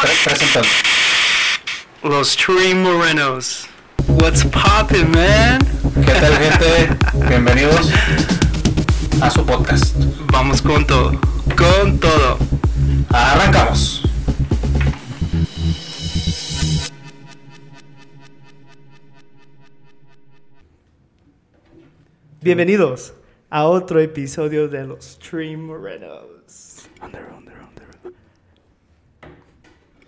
Pre- presentando. Los Tree Morenos. What's poppin', man? ¿Qué tal, gente? Bienvenidos a su podcast. Vamos con todo. Con todo. Arrancamos. Bienvenidos a otro episodio de los Stream Morenos.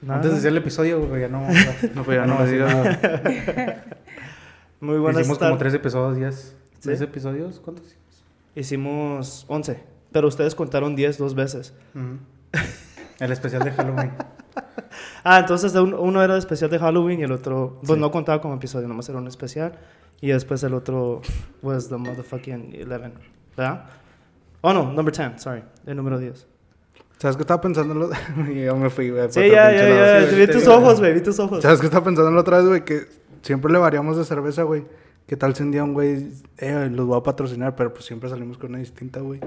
Nada. Antes de hacer el episodio, güey, ya no. No, pues ya no me me digas digas nada. Muy buenas Hicimos como tres episodios. ¿Tres ¿Sí? episodios? ¿Cuántos hicimos? Hicimos 11, pero ustedes contaron 10 dos veces. El especial de Halloween. Ah, entonces de un- uno era de especial de Halloween y el otro, pues Sí. no contaba como episodio, nomás era un especial. Y después el otro was the motherfucking 11, ¿verdad? Oh no, number 10, sorry, el número 10. ¿Sabes qué estaba pensando? lo- y yo me fui, güey. Sí, ya, ya, ya, vi tus ojos, güey, vi tus ojos. ¿Sabes qué estaba pensando la otra vez, güey? Que siempre le variamos de cerveza, güey. ¿Qué tal si un día un güey, eh, los voy a patrocinar, pero pues siempre salimos con una distinta, güey?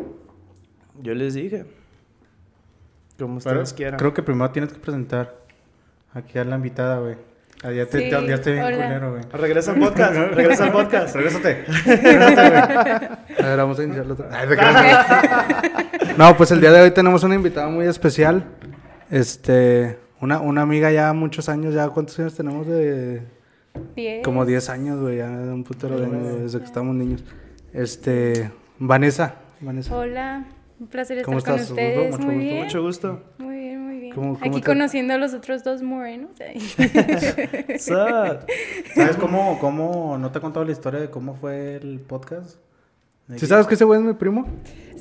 Yo les dije. Como Pero ustedes quieran. Creo que primero tienes que presentar aquí a la invitada, güey. Ah, ya te, Sí, te bien hola. culero, güey. Regresa al podcast, regresa al podcast. Regrésate. Regrésate, güey. A ver, vamos a iniciarlo otra Ay, te creas. No, pues el día de hoy tenemos una invitada muy especial. Este, una, una amiga ya muchos años, ya ¿cuántos años tenemos de Diez. como 10 años, güey, ya de un putero de años, desde que estábamos niños. Este, Vanessa, Vanessa. Hola, un placer estar ¿Cómo con estás? ustedes. Mucho muy gusto, bien. Mucho gusto. Muy bien, muy bien. ¿Cómo- cómo Aquí te- conociendo a los otros dos morenos. ¿Sabes cómo, cómo, no te he contado la historia de cómo fue el podcast? ¿Sí sabes que ese güey es mi primo?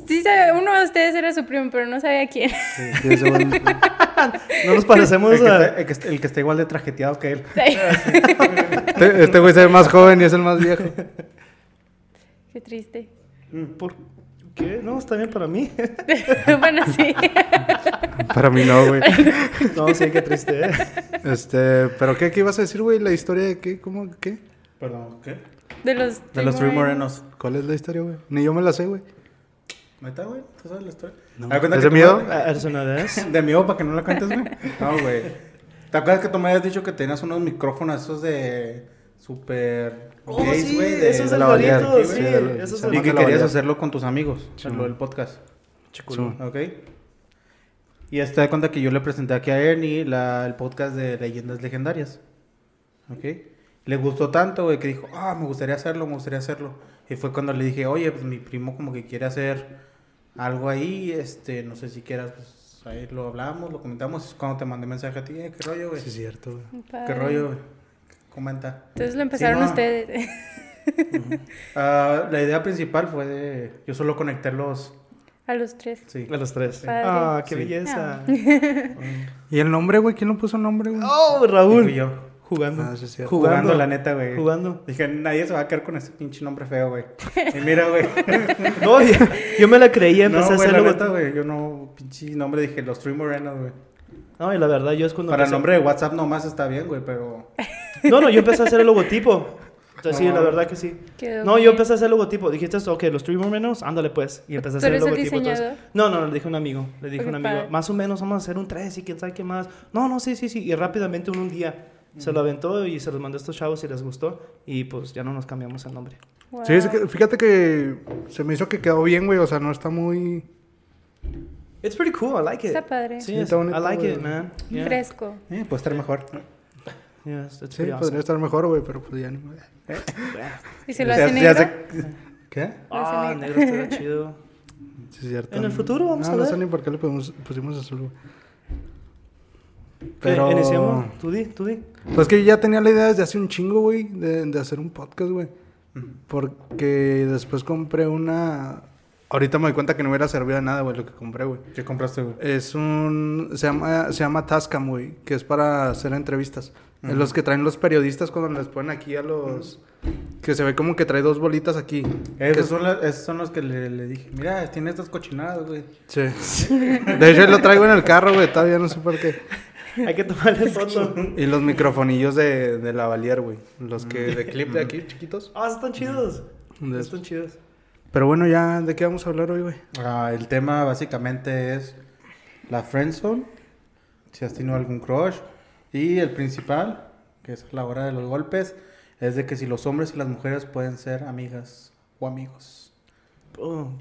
sí, sabe- uno de ustedes era su primo, pero no sabía quién. Sí, sí, ese güey es mi primo. No nos parecemos el, que a... está, el que está- el que está igual de trajeteado que él. Este, este güey se ve más joven y es el más viejo. Qué triste. ¿Por qué? No, está bien para mí. bueno, sí. Para mí no, güey. No, sí, qué triste, ¿eh? Este, pero ¿qué, qué ibas a decir, güey? ¿La historia de qué? ¿Cómo? ¿Qué? Perdón, ¿qué? De los, De los Three Morenos. ¿Cuál es la historia, güey? Ni yo me la sé, güey. ¿Neta, güey? ¿Tú sabes la historia? No. ¿Te das cuenta ¿Es que de tú miedo? me- ¿Es una vez? ¿De miedo para que no la cuentes, güey? No, güey. ¿Te acuerdas que tú me habías dicho que tenías unos micrófonos esos de super Oh, gays, sí, güey? de- esos de la Vallarta, sí, de la- esos Y que querías hacerlo con tus amigos, Sí, lo del podcast. Chiculo. Ok. Y hasta de cuenta que yo le presenté aquí a Ernie la, el podcast de Leyendas Legendarias. Ok. Le gustó tanto, güey, que dijo, ah, me gustaría hacerlo, me gustaría hacerlo. Y fue cuando le dije, oye, pues mi primo como que quiere hacer algo ahí, este, no sé si quieras, pues ahí lo hablamos, lo comentamos. Es cuando te mandé mensaje a ti, eh, qué rollo, güey. Sí, es cierto, güey. Qué rollo, güey. Comenta. Entonces lo empezaron Sí, no. ustedes. Ah, la idea principal fue de, yo solo conecté los, A los tres. sí. A los tres. Ah, qué Sí. belleza. ¿Y el nombre, güey? ¿Quién lo puso el nombre, güey? Oh, Fui Raúl. yo. Jugando. Ah, sí, sí. Jugando. Jugando, la neta, güey. Jugando. Dije, nadie se va a quedar con ese pinche nombre feo, güey. Y mira, güey. No, yo, yo me la creía, empecé no, a güey, hacer la neta, güey. Yo no, pinche nombre, dije, los Three Morenos, güey. No, y la verdad, yo es cuando. Para el nombre de WhatsApp nomás está bien, güey, pero... No, no, yo empecé a hacer el logotipo. O sea, sí, No. la verdad que sí. Quedó No, muy yo bien. empecé a hacer el logotipo. Dijiste, ok, los Three Morenos, ándale pues. Y empecé a ¿Tú hacer el eres el logotipo. entonces- diseñador? No, no, le dije a un amigo. Le dije a un amigo, más o menos vamos a hacer un 3 y quién sabe qué más. No, no, sí, sí, sí. Y rápidamente en un día se lo aventó y se los mandó a estos chavos y les gustó. Y pues ya no nos cambiamos el nombre. Wow. Sí, es que- fíjate que se me hizo que quedó bien, güey. O sea, no está muy... It's pretty cool, I like it. Está padre. Sí, Sí, es- está bonito, I like güey. it, man. Yeah. Fresco. Eh, puede estar mejor. Yeah, Sí, podría awesome. estar mejor, güey, pero pues ya no... Eh. ¿Y se lo hace negro? sé- ¿Qué? Ah, hace negro estaría chido. Sí, es cierto. En el futuro vamos no, a No ver. sé ni por qué le pusimos, pusimos azul, güey. Pero... Iniciamos. Tú di, tú di. Pues que yo ya tenía la idea desde hace un chingo, güey, de, de hacer un podcast, güey. Porque después compré una... Ahorita me doy cuenta que no me hubiera servido de nada, güey, lo que compré, güey. ¿Qué compraste, güey? Es un... Se llama, se llama Tascam, güey, que es para hacer entrevistas. Los que traen los periodistas cuando les ponen aquí a los... Que se ve como que trae dos bolitas aquí. Esos son, las- esos son los que le, le dije, mira, tiene estas cochinadas, güey. Sí. De hecho, lo traigo en el carro, güey, todavía no sé por qué. Hay que tomarle foto. Y los microfonillos de, de la Valier, güey. Los que de clip de aquí, chiquitos. Ah, están chidos. De Están chidos. Pero bueno, ya, ¿de qué vamos a hablar hoy, güey? Ah, el tema básicamente es la friendzone si has tenido algún crush. Y el principal, que es a la hora de los golpes, es de que si los hombres y las mujeres pueden ser amigas o amigos. Boom.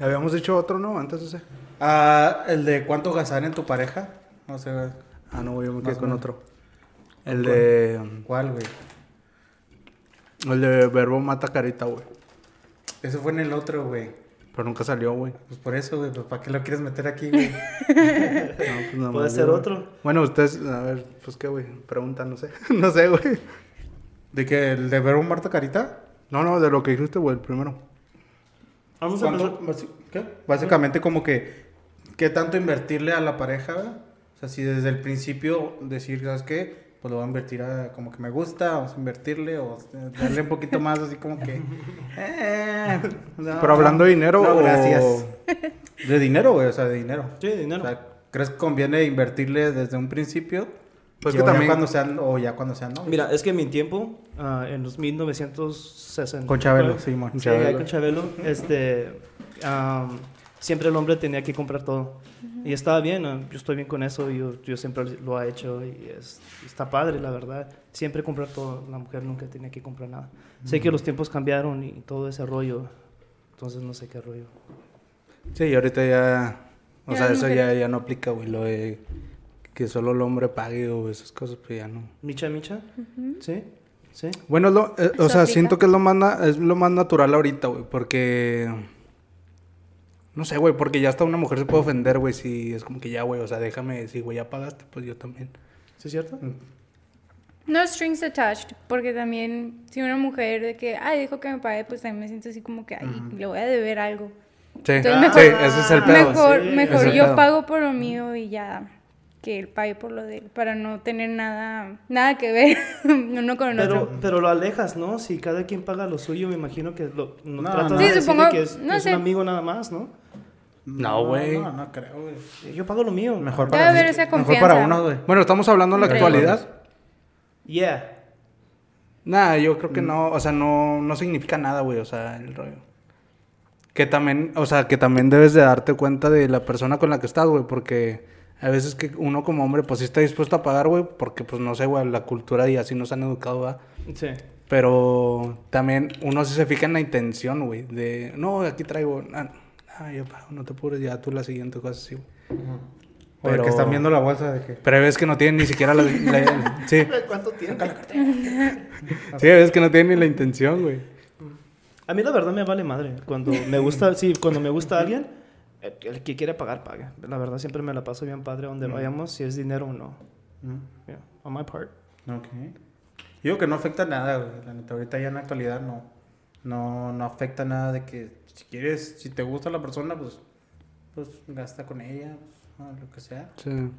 Habíamos dicho otro, ¿no? Antes de ese. Ah, el de cuánto gastar en tu pareja. No sé, Ah, no, yo me quedé con otro. El de. ¿cuál, güey? El de Verbo Mata Carita, güey. Ese fue en el otro, güey. Pero nunca salió, güey. Pues por eso, güey. Pues ¿para qué lo quieres meter aquí, güey? No, pues nada Puede ser otro. Bueno, ustedes, a ver, pues qué, güey. Pregunta, no sé. no sé, güey. ¿De que el de ver un Marta Carita? No, no, de lo que dijiste, güey, el primero. Vamos a ¿Cuánto- empezar. ¿Qué? Básicamente como que, ¿qué tanto invertirle a la pareja? güey? O sea, si desde el principio decir, ¿sabes qué? Pues lo voy a invertir a como que me gusta, vamos a invertirle o darle un poquito más así como que... eh, no, Pero hablando de dinero no, o- gracias. De dinero, güey, o sea, de dinero. Sí, dinero. O sea, ¿crees que conviene invertirle desde un principio? Pues que o ya también- cuando sean, o ya cuando sean novios. Mira, es que en mi tiempo, ah, en los 1960. Con Chabelo, sí, mon. Sí, Chabelo. con Chabelo, este, siempre el hombre tenía que comprar todo. Y estaba bien, yo estoy bien con eso, yo, yo siempre lo he hecho y es, está padre, la verdad. Siempre comprar todo, la mujer nunca tenía que comprar nada. Sé que los tiempos cambiaron y todo ese rollo, entonces no sé qué rollo. Sí, y ahorita ya. O Ya sea, eso ya, ya no aplica, güey. Lo de que solo el hombre pague o esas cosas, pues ya no. Micha, Micha, ¿sí? ¿Sí? Bueno, lo- eh, o sea, aplica. siento que es lo más, na- es lo más natural ahorita, güey, porque... No sé, güey, porque ya hasta una mujer se puede ofender, güey, si es como que ya, güey, o sea, déjame, si, güey, ya pagaste, pues yo también. ¿Sí es cierto? No strings attached, porque también si una mujer de que, ay, dijo que me pague, pues también me siento así como que, ay, le voy a deber algo. Sí, Entonces, sí, mejor- ese es el pedo. Mejor, sí, mejor ese es el yo pedo. pago por lo mío y ya que él pague por lo de él, para no tener nada, nada que ver uno con el Pero, otro. pero lo alejas, ¿no? Si cada quien paga lo suyo, me imagino que lo, no, No, trata no. de Sí, supongo- que es, no que es sé. un amigo nada más, ¿no? No, güey. No, no creo, güey. Yo pago lo mío. Mejor Debe para haber mí- esa Mejor para uno, güey. Bueno, estamos hablando en la actualidad. Yeah. Nah, yo creo que no, o sea, no, no significa nada, güey, o sea, el rollo. Que también, o sea, que también debes de darte cuenta de la persona con la que estás, güey, porque a veces que uno como hombre, pues sí está dispuesto a pagar, güey, porque pues no sé, güey, la cultura y así nos han educado, ¿verdad? Sí. Pero también uno sí se fija en la intención, güey, de, no, aquí traigo, ah, ah, yo pago, no te apures, ya tú la siguiente, cosas así, güey. O el Pero- que están viendo la bolsa de que... Pero ves que no tienen ni siquiera la... la- sí, ¿Cuánto sí, ves que no tienen ni la intención, güey. A mí la verdad me vale madre. Cuando me gusta, sí, cuando me gusta alguien, el, el que quiere pagar, paga. La verdad siempre me la paso bien padre donde vayamos, si es dinero o no. Mm, Yeah, on my part. Ok. Digo que no afecta nada, güey. La neta, ahorita ya en la actualidad no, no, no afecta nada de que si quieres, si te gusta la persona, pues, pues gasta con ella, pues, ah, lo que sea. Sí.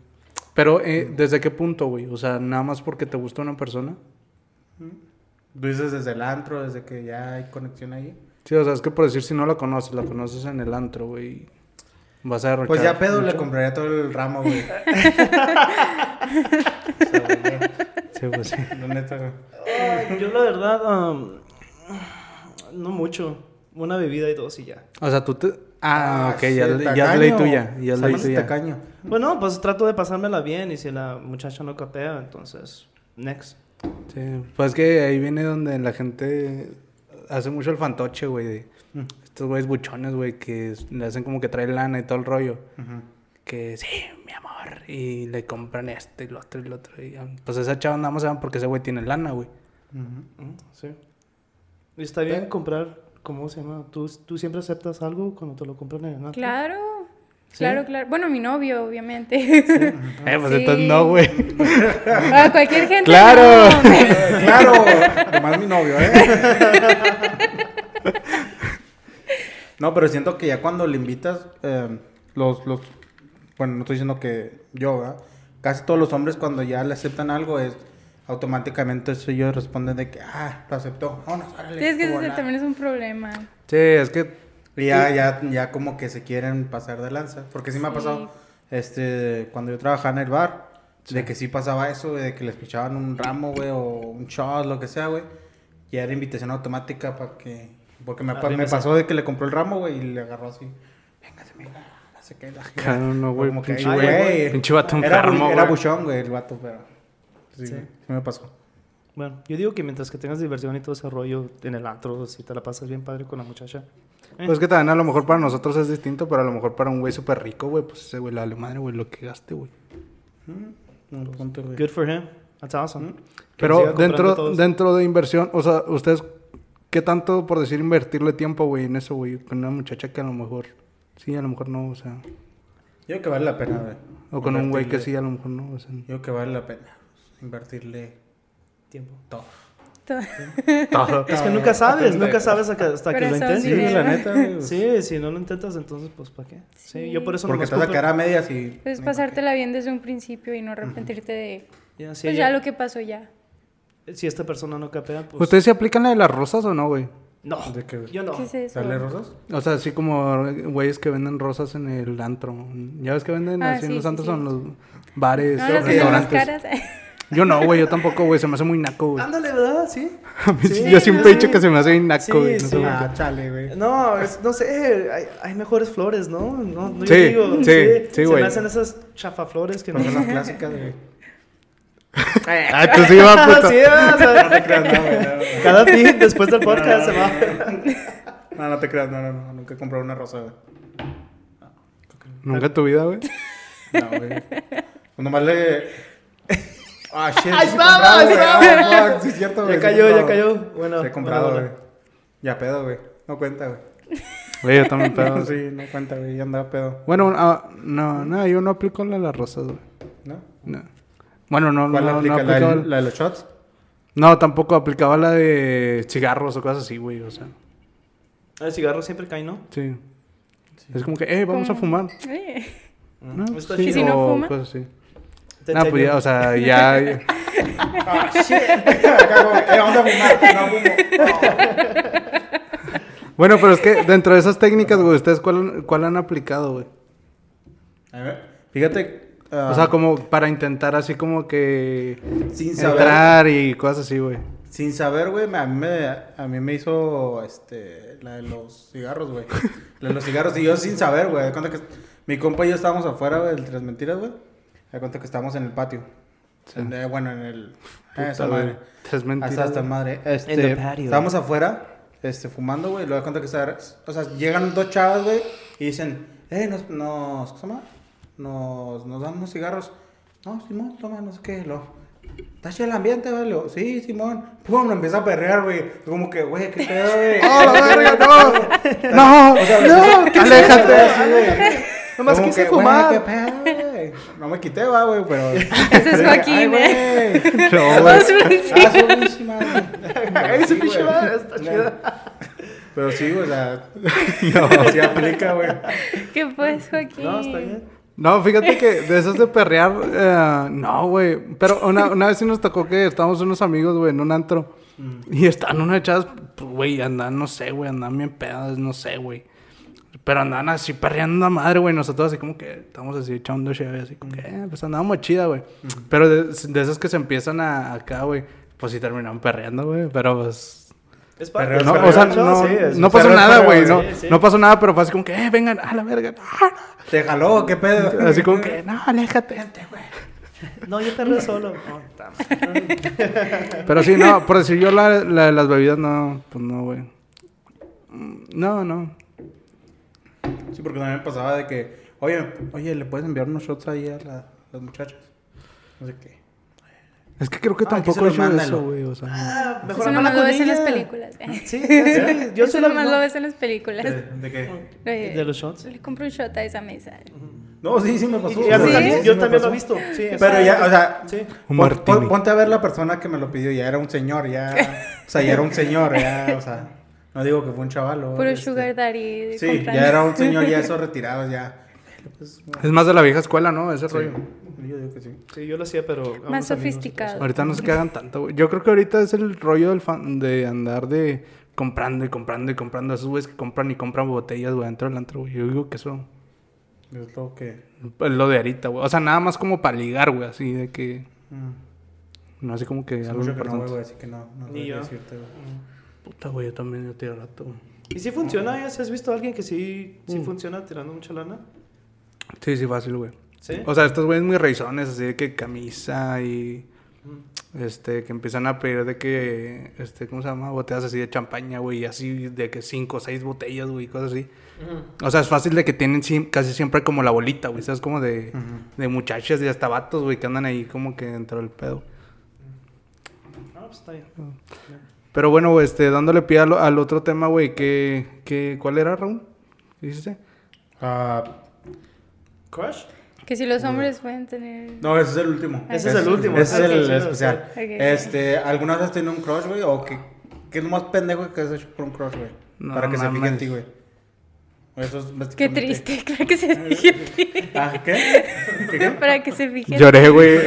Pero, eh, ¿desde qué punto, güey? O sea, nada más porque te gusta una persona. Tú dices desde el antro, desde que ya hay conexión ahí. Sí, o sea, es que por decir si no la conoces, la conoces en el antro, güey. Vas a derrochar. Pues ya pedo le compraría todo el ramo, güey. Sí, pues sí. La neta, güey. Ay, yo la verdad, um, no mucho. Una bebida y dos y ya. O sea, tú te... Ah, ok, sí, ya, el ya es ley tuya. Ya es ley tuya. tacaño. Bueno, pues trato de pasármela bien y si la muchacha no capea, entonces, next. Sí, pues que ahí viene donde la gente hace mucho el fantoche, güey. de. Estos güeyes buchones, güey, que le hacen como que trae lana y todo el rollo. Que sí, mi amor. Y le compran esto y lo otro y lo otro. Y, um, pues esa chava nada más se van porque ese güey tiene lana, güey. Ujú. Mm, Sí. Y está bien comprar, ¿cómo se llama? ¿Tú, tú siempre aceptas algo cuando te lo compran en el? Claro, ¿Sí? claro, claro. Bueno, mi novio, obviamente. Eh, pues Sí. entonces no, güey. A cualquier gente. Claro. no. Claro, nomás mi novio, ¿eh? No, pero siento que ya cuando le invitas, eh, los, los, bueno, no estoy diciendo que yo, ¿verdad? Casi todos los hombres cuando ya le aceptan algo es automáticamente eso ellos responden de que, ah, lo aceptó, vámonos, órale, Sí, es que ese la-". también es un problema. Sí, es que... Ya, ya, ya como que se quieren pasar de lanza. Porque sí me ha Sí. pasado, este, cuando yo trabajaba en el bar, de que sí pasaba eso, de que les pichaban un ramo, güey, o un shot, lo que sea, güey. Y era invitación automática para que... Porque me, pa- me pasó de que le compró el ramo, güey, y le agarró así. Véngase, mira, se cae la Claro, no, güey. Como que, Pinche ay, güey. Pinche vato enfermo, era buchón, güey, el vato, pero. Sí, Sí. sí. me pasó. Bueno, yo digo que mientras que tengas diversión y todo ese rollo en el antro, si te la pasas bien padre con la muchacha. eh, Pues que también a lo mejor para nosotros es distinto, pero a lo mejor para un güey súper rico, güey, pues ese güey le vale madre, güey, lo que gaste, güey. No, ponte, güey. Good for him. That's awesome. Que Pero dentro, todos. dentro de inversión, o sea, ustedes, ¿qué tanto, por decir, invertirle tiempo, güey, en eso, güey? Con una muchacha que a lo mejor, sí, a lo mejor no, o sea, Yo creo que vale la pena, güey. o con un güey que Invertirle- sí, a lo mejor no, o sea. Yo creo que vale la pena invertirle Tiempo. todo. Todo. Es que nunca sabes, nunca sabes hasta, que lo intentes. Sí, la neta, güey. Sí, si no lo intentas, entonces, pues, ¿para qué? Sí, yo por eso Porque nomás te vas a quedar a medias y. Puedes pasártela bien desde un principio y no arrepentirte de Ya, si, pues ella- ya lo que pasó ya. Si esta persona no capea, pues... ¿Ustedes se aplican la de las rosas o no, güey? No, ¿De qué, yo no. ¿Qué es eso? ¿Darle rosas? O sea, así como güeyes que venden rosas en el antro. ¿Ya ves que venden Ah, así en los antros sí. o en los bares, No, los las son más restaurantes? caras. Yo no, güey, yo tampoco, güey, se me hace muy naco, güey. Ándale, ¿verdad? Sí. A mí sí, yo siempre he dicho que se me hace bien naco, Sí, güey. no. Ah, chale, güey. No, es- no sé, hay, hay mejores flores, ¿no? no, no yo Sí, digo, sí, sí, Se güey. me hacen esas chafaflores que no... Personas clásicas, güey. Ah, tú sí, va, puto. Sí, sea, No te creas, no, güey. no, no. cada fin después del podcast se va. No, no te creas, no, no, no. Nunca he comprado una rosa, güey. Nunca en tu vida, güey. No, güey. Pues Nomás le. Ah, shit. Ahí sí he estaba, comprado, ahí estaba. Ah, sí, es cierto, güey. Ya cayó, ya cayó. Bueno, Sí he comprado, bueno, güey. Ya pedo, güey. No cuenta, güey. Güey, yo también pedo. Sí, no cuenta, güey. Ya andaba pedo. Bueno, ah, no, no, yo no aplico la de las rosas, güey. ¿No? No. Bueno, no, ¿Cuál no, no aplica? ¿La, aplicaba- de- la de los shots? No, tampoco aplicaba la de cigarros o cosas así, güey, o sea, El cigarro siempre cae, ¿no? sí. Es como que, eh, vamos a fumar. Eh, ¿No? Sí, ¿Y si no o fuma? cosas así. No, pues ya, o sea, ya... ya- Ah, shit. Eh, vamos a fumar. No fumo. Bueno, pero es que dentro de esas técnicas, güey, ¿ustedes cuál, cuál han aplicado, güey? A ver, fíjate. O sea, como para intentar así como que sin saber. entrar y cosas así, güey. Sin saber, güey, a mí me, a mí me hizo este, la de los cigarros, güey. La de los cigarros, y yo sin saber, güey. De cuenta que mi compa y yo estábamos afuera, güey, del Tres Mentiras, güey. De cuenta que estábamos en el patio. En- eh, bueno, en el. eh, esa madre. Tres mentiras, Hasta, hasta güey. madre. Este, En the patio. estábamos afuera, este, fumando, güey. y Luego de cuenta que está, o sea, llegan dos chavas, güey, y dicen, eh, nos, nos, ¿cómo se llama? Nos, nos dan unos cigarros. No, Simón, toma, no sé qué, lo. ¿Está chido el ambiente, güey? Sí, Simón. Pum, lo empieza a perrear, güey. Como que, güey, qué pedo, güey. ¡Oh, la verga, no! ¡No! ¡No! ¡Aléjate! Así, güey. Nomás quise que, fumar. qué pedo, güey. No me quité, va, güey, pero. Ese es Joaquín, ¿eh? güey. No, güey. Ah, su güey. Ese Sí, pinche madre está chida. Pero sí, o sea. No, sí aplica, güey. ¿Qué pues, Joaquín? No, está bien. No, fíjate que de esos de perrear, eh, no, güey. Pero una, una vez sí nos tocó que estábamos unos amigos, güey, en un antro. Y están unas chavas, pues, güey, andan, no sé, güey, andan bien pedadas, no sé, güey. Pero andan así perreando a madre, güey. Nosotros así como que estamos así echando chévere, así como que, eh, pues andábamos chida, güey. Pero de, de esos que se empiezan a, acá, güey, pues sí terminaron perreando, güey. Pero pues... Es parte No, o sea, no, sí, es- no pasó perreo, nada, güey. No, sí, sí. no pasó nada, pero fue así como que, eh, vengan, a la verga. no, no. Te jaló, qué pedo. Así como que, no, aléjate. No, yo perreo solo. Pero sí, no, por decir yo la, la de las bebidas, no, pues no, güey. Mm, No, no. Sí, porque también pasaba de que, oye, oye, ¿le puedes enviar unos shots ahí a la- las muchachas? No sé qué. Es que creo que Ah, tampoco mandan, eso, güey, o sea. Ah, mejor Eso nomás lo ves en las películas. Sí, sí, yo Eso se lo nomás no, lo ves en las películas. ¿De, de qué? Eh, ¿De los shots? Le compro un shot a esa mesa. No, sí, sí me pasó. Sí, sí yo también pasó. lo he visto. Sí, Pero ya, o sea, Sí. Un pon- martini. pon- ponte a ver la persona que me lo pidió, ya era un señor, ya. O sea, ya era un señor, ya, o sea. No digo que fue un chaval. Puro sugar daddy. Sí, comprando. ya era un señor, ya esos retirados, ya. Pues, Es más de la vieja escuela, ¿no? Ese rollo. Yo digo que sí. Sí, yo lo hacía, pero... Más sofisticado. Ahorita no se que hagan tanto, güey. Yo creo que ahorita es el rollo del fan de andar de comprando y comprando y comprando. Esos güeyes que compran y compran botellas, güey, dentro del antro, güey. Yo digo que eso Es lo que. es lo de ahorita, güey. O sea, nada más como para ligar, güey, así de que. Mm. No así como que algo mucho que no voy, así que no. no Ni yo. decirte, güey. Puta, güey, yo también yo tiro rato, güey. ¿Y si funciona? ¿Ya has visto a alguien que sí, sí Mm. funciona tirando mucha lana? Sí, sí, fácil, güey. ¿Sí? O sea, estos güeyes muy reizones, así de que camisa y. Este, que empiezan a pedir de que. Este, ¿cómo se llama? Botellas así de champaña, güey. Así de que cinco o seis botellas, güey, cosas así. O sea, es fácil de que tienen casi siempre como la bolita, güey. ¿Sabes? Como de, de muchachas y hasta vatos, güey, que andan ahí como que dentro del pedo. Ah, pues está bien. Pero bueno, güey, este, dándole pie al, al otro tema, güey, que, que, ¿cuál era, Raúl? ¿Qué dijiste? Ah, ¿Crush? Que si los hombres pueden tener... no, ese es el último. Ese es el último. Ese es el especial. ok. Ok. Este, ¿alguna vez has tenido un crush, güey? ¿O qué, qué es lo más pendejo que has hecho por un crush, güey? No Para que se fije en ti, güey. Eso es Qué triste, claro que se fije en ti. Ah, ¿qué? ¿Qué? Para que se fije en Lloré, güey,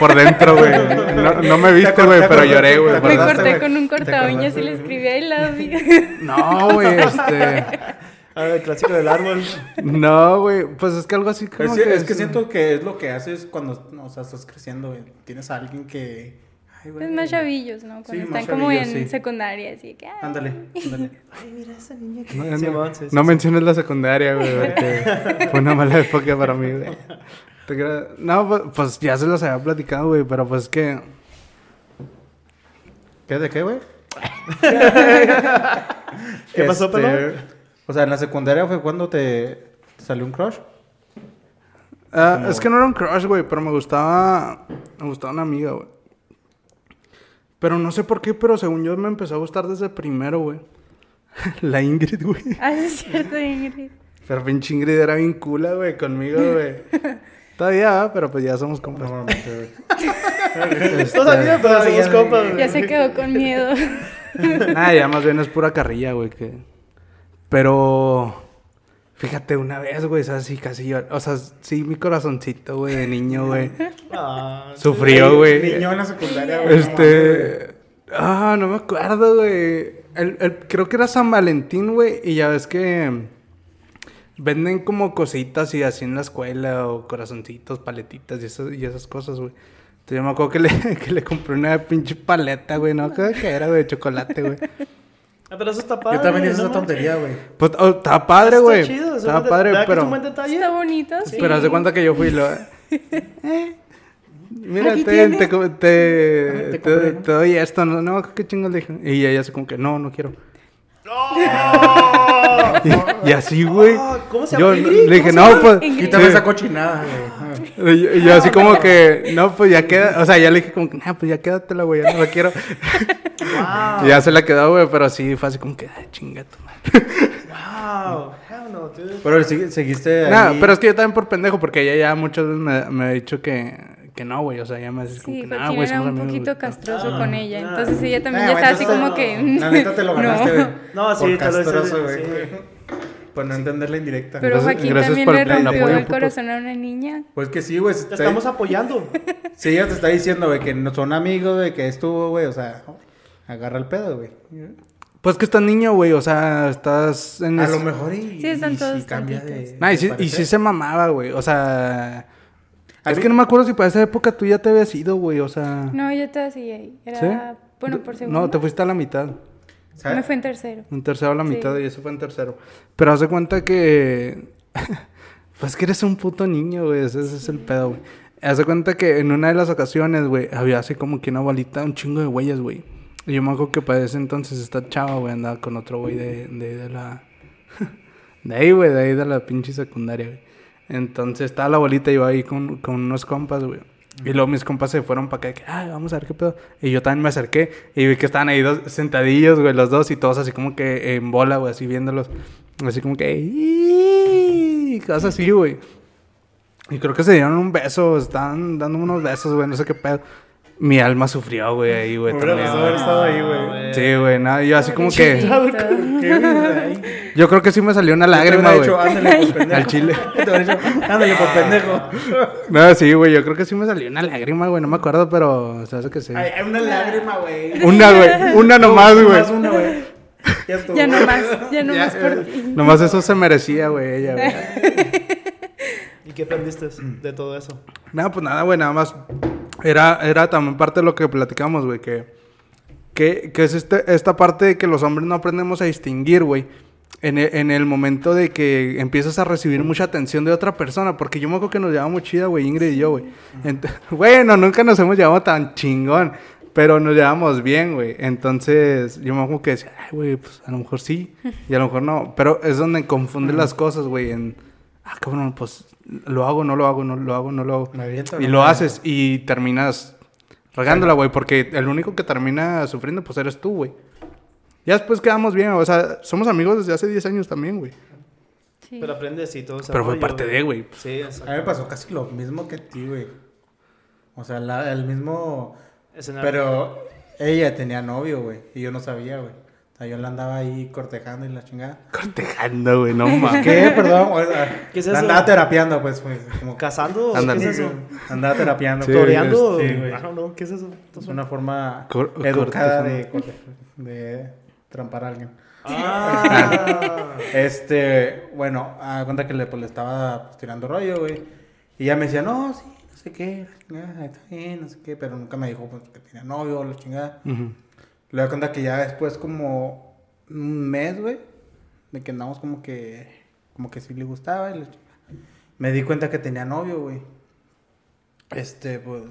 por dentro, güey. No, no me viste, güey, pero lloré, güey. ¿Te Me corté con un ¿Te corta uñas y le escribí I love you. No, güey, este... Ah, el clásico del árbol. No, güey, pues es que algo así como Es, que, que... es que siento que es lo que haces cuando o sea, estás creciendo, güey. Tienes a alguien que... Ay, güey. Es más chavillos, ¿no? Cuando Sí, están como en sí. secundaria, así que... Ándale, ándale. Ay, mira esa niña que... No, no, Simón, sí, sí, no sí. menciones la secundaria, güey, porque fue una mala época para mí, güey. No, pues, pues ya se los había platicado, güey, pero pues que... ¿Qué de qué, güey? ¿Qué pasó, Este, pelón? O sea, en la secundaria fue cuando te, te salió un crush. Ah, Como- es que no era un crush, güey, pero me gustaba. Me gustaba una amiga, güey. Pero no sé por qué, pero según yo me empezó a gustar desde primero, güey. La Ingrid, güey. Ah, es cierto, Ingrid. Pero pinche Ingrid era bien cula, güey, conmigo, güey. Todavía, pero pues ya somos compas. Normalmente, güey. Este, Todavía, pero somos compas. güey. Ya se quedó con miedo. Nada, ya más bien es pura carrilla, güey, que... Pero... Fíjate, una vez, güey, sea, sí, casi yo... O sea, sí, mi corazoncito, güey, de niño, güey. Ah, Sufrió, güey. Niño en la secundaria, güey. Este. Ah, no me acuerdo, güey. El, el- creo que era San Valentín, güey. Y ya ves que. Venden como cositas y así en la escuela, o corazoncitos, paletitas y esas, y esas cosas, güey. Entonces yo me acuerdo que le, que le compré una pinche paleta, güey. No qué era, güey, de chocolate, güey. Ah, pero eso está padre. Yo también hice no esa tontería, güey. Pues oh, estaba padre, Está güey. chido, es Estaba un- padre, ¿verdad que es pero. un buen detalle? Está bonito, sí. Pero haz de cuenta que yo fui lo. Eh, Mira, Aquí te, te, te, Te te- compré, ¿no? te doy esto, no, no, qué chingos le dije. Y ella así como que, no, no quiero. Y, y así, güey. Ah, ¿Cómo se Yo llama? Ingrid? le dije, ¿Cómo se no, pues. Quítame sí. esa cochinada, güey. Y yo, y yo así como que, no, pues ya queda. O sea, ya le dije como que, nah, pues ya quédatela, güey, ya no la quiero. Wow. Y ya se la quedó, güey, pero sí, fue así como que, ay, chinga tu madre. Wow. Hell no, dude. Pero segui- seguiste ahí. Nah, pero es que yo también por pendejo, porque ella ya muchas veces me, me ha dicho que, que no, güey. O sea, ya me dice como Sí, que, no, güey, era un amigos, poquito güey". castroso Ah, con ella. ah. Entonces ella también Eh, ya está así como que... La neta te lo ganaste, no. güey. No, sí, Por te lo hice, castroso, güey. sí. Por no entender la indirecta. Pero Joaquín gracias también por le el- el rompió el putos. corazón a una niña. Pues que sí, güey. Te estamos apoyando. Si ella te está diciendo, güey, que no son amigos, güey, que estuvo, güey, o sea, agarra el pedo, güey. Pues que estás niño, güey. O sea, estás en. A lo mejor y, Sí, están y todos si cambia de. Nah, y, sí, y sí se mamaba, güey. O sea. Es mí- que no me acuerdo si para esa época tú ya te habías ido, güey. O sea. No, yo te seguí ahí. Era, ¿Sí? bueno, por segundo. No, te fuiste a la mitad. ¿sabes? Me fue en tercero. En tercero a la Sí. mitad y eso fue en tercero. Pero haz de cuenta que. pues que eres un puto niño, güey. Ese, ese es el pedo, güey. Haz de cuenta que en una de las ocasiones, güey, había así como que una bolita, un chingo de huellas, güey. Y yo me acuerdo que para ese entonces esta chava, güey, andaba con otro güey de, de, de la. de ahí, güey, de ahí de la pinche secundaria, güey. Entonces estaba la bolita y iba ahí con, con unos compas, güey. Y luego mis compas se fueron para acá, que, ay, vamos a ver qué pedo. Y yo también me acerqué y vi que estaban ahí dos sentadillos, güey, los dos y todos así como que en bola, güey, así viéndolos. Así como que, "Ih", cosas así, güey. Y creo que se dieron un beso, estaban dando unos besos, güey, no sé qué pedo. Mi alma sufrió, güey, ahí, güey, Hubiera haber estado ahí, güey. Sí, güey, nada, yo así como que... Yo creo que sí me salió una lágrima, güey. dicho, ándale por pendejo. Al chile. Te hubiera dicho, ándale por pendejo. No, sí, güey, yo creo que sí me salió una lágrima, güey, no me acuerdo, pero se hace que sí. Ay, hay una lágrima, güey. Una, güey, una nomás, güey. Una, güey. Ya estuvo. Ya no más, ya no Ya, más por ti. Nomás eso se merecía, güey, ella, güey. ¿Y qué aprendiste de todo eso? Nada, pues nada, güey, nada más. Era, era también parte de lo que platicamos, güey, que, que, que es este, esta parte de que los hombres no aprendemos a distinguir, güey, en el, en el momento de que empiezas a recibir mucha atención de otra persona, porque yo me acuerdo que nos llevamos chida, güey, Ingrid y yo, güey. Bueno, nunca nos hemos llevado tan chingón, pero nos llevamos bien, güey. Entonces, yo me acuerdo que decía, ay, güey, pues a lo mejor sí, y a lo mejor no. Pero es donde confunden las cosas, güey, en, ah, cabrón, pues lo hago, no lo hago, no lo hago, no lo hago. Me aviento, Y no lo me haces y terminas regándola, güey, porque el único que termina sufriendo, pues eres tú, güey. Ya después quedamos bien, o sea, somos amigos desde hace 10 años también, güey. Sí. Pero aprendes y todo ese Pero fue parte de, güey. Sí, A exacto. mí me pasó casi lo mismo que a ti, güey. O sea, la- el mismo... Escenario. Pero ella tenía novio, güey. Y yo no sabía, güey. O sea, yo la andaba ahí cortejando y la chingada. Cortejando, güey, no mames. ¿Qué? Perdón. o sea, ¿Qué es la eso? Andaba terapiando, pues, güey. Como ¿Casando? Ándale. ¿Qué es eso? Andaba terapiando. Sí, ¿Toreando? Sí, güey. Ah, no, no, ¿qué es eso? Es una forma Cor- educada cortejando. de, trampar a alguien. Ah. Este, bueno, a cuenta que le, pues, le estaba pues, tirando rollo, güey. Y ella me decía, no, sí, no sé qué, la chingada, está bien, no sé qué, pero nunca me dijo pues, que tenía novio, la chingada. Ujú. Le doy cuenta que ya después, como un mes, güey, de que andamos como que, como que sí le gustaba, y chingada. me di cuenta que tenía novio, güey. Este, pues,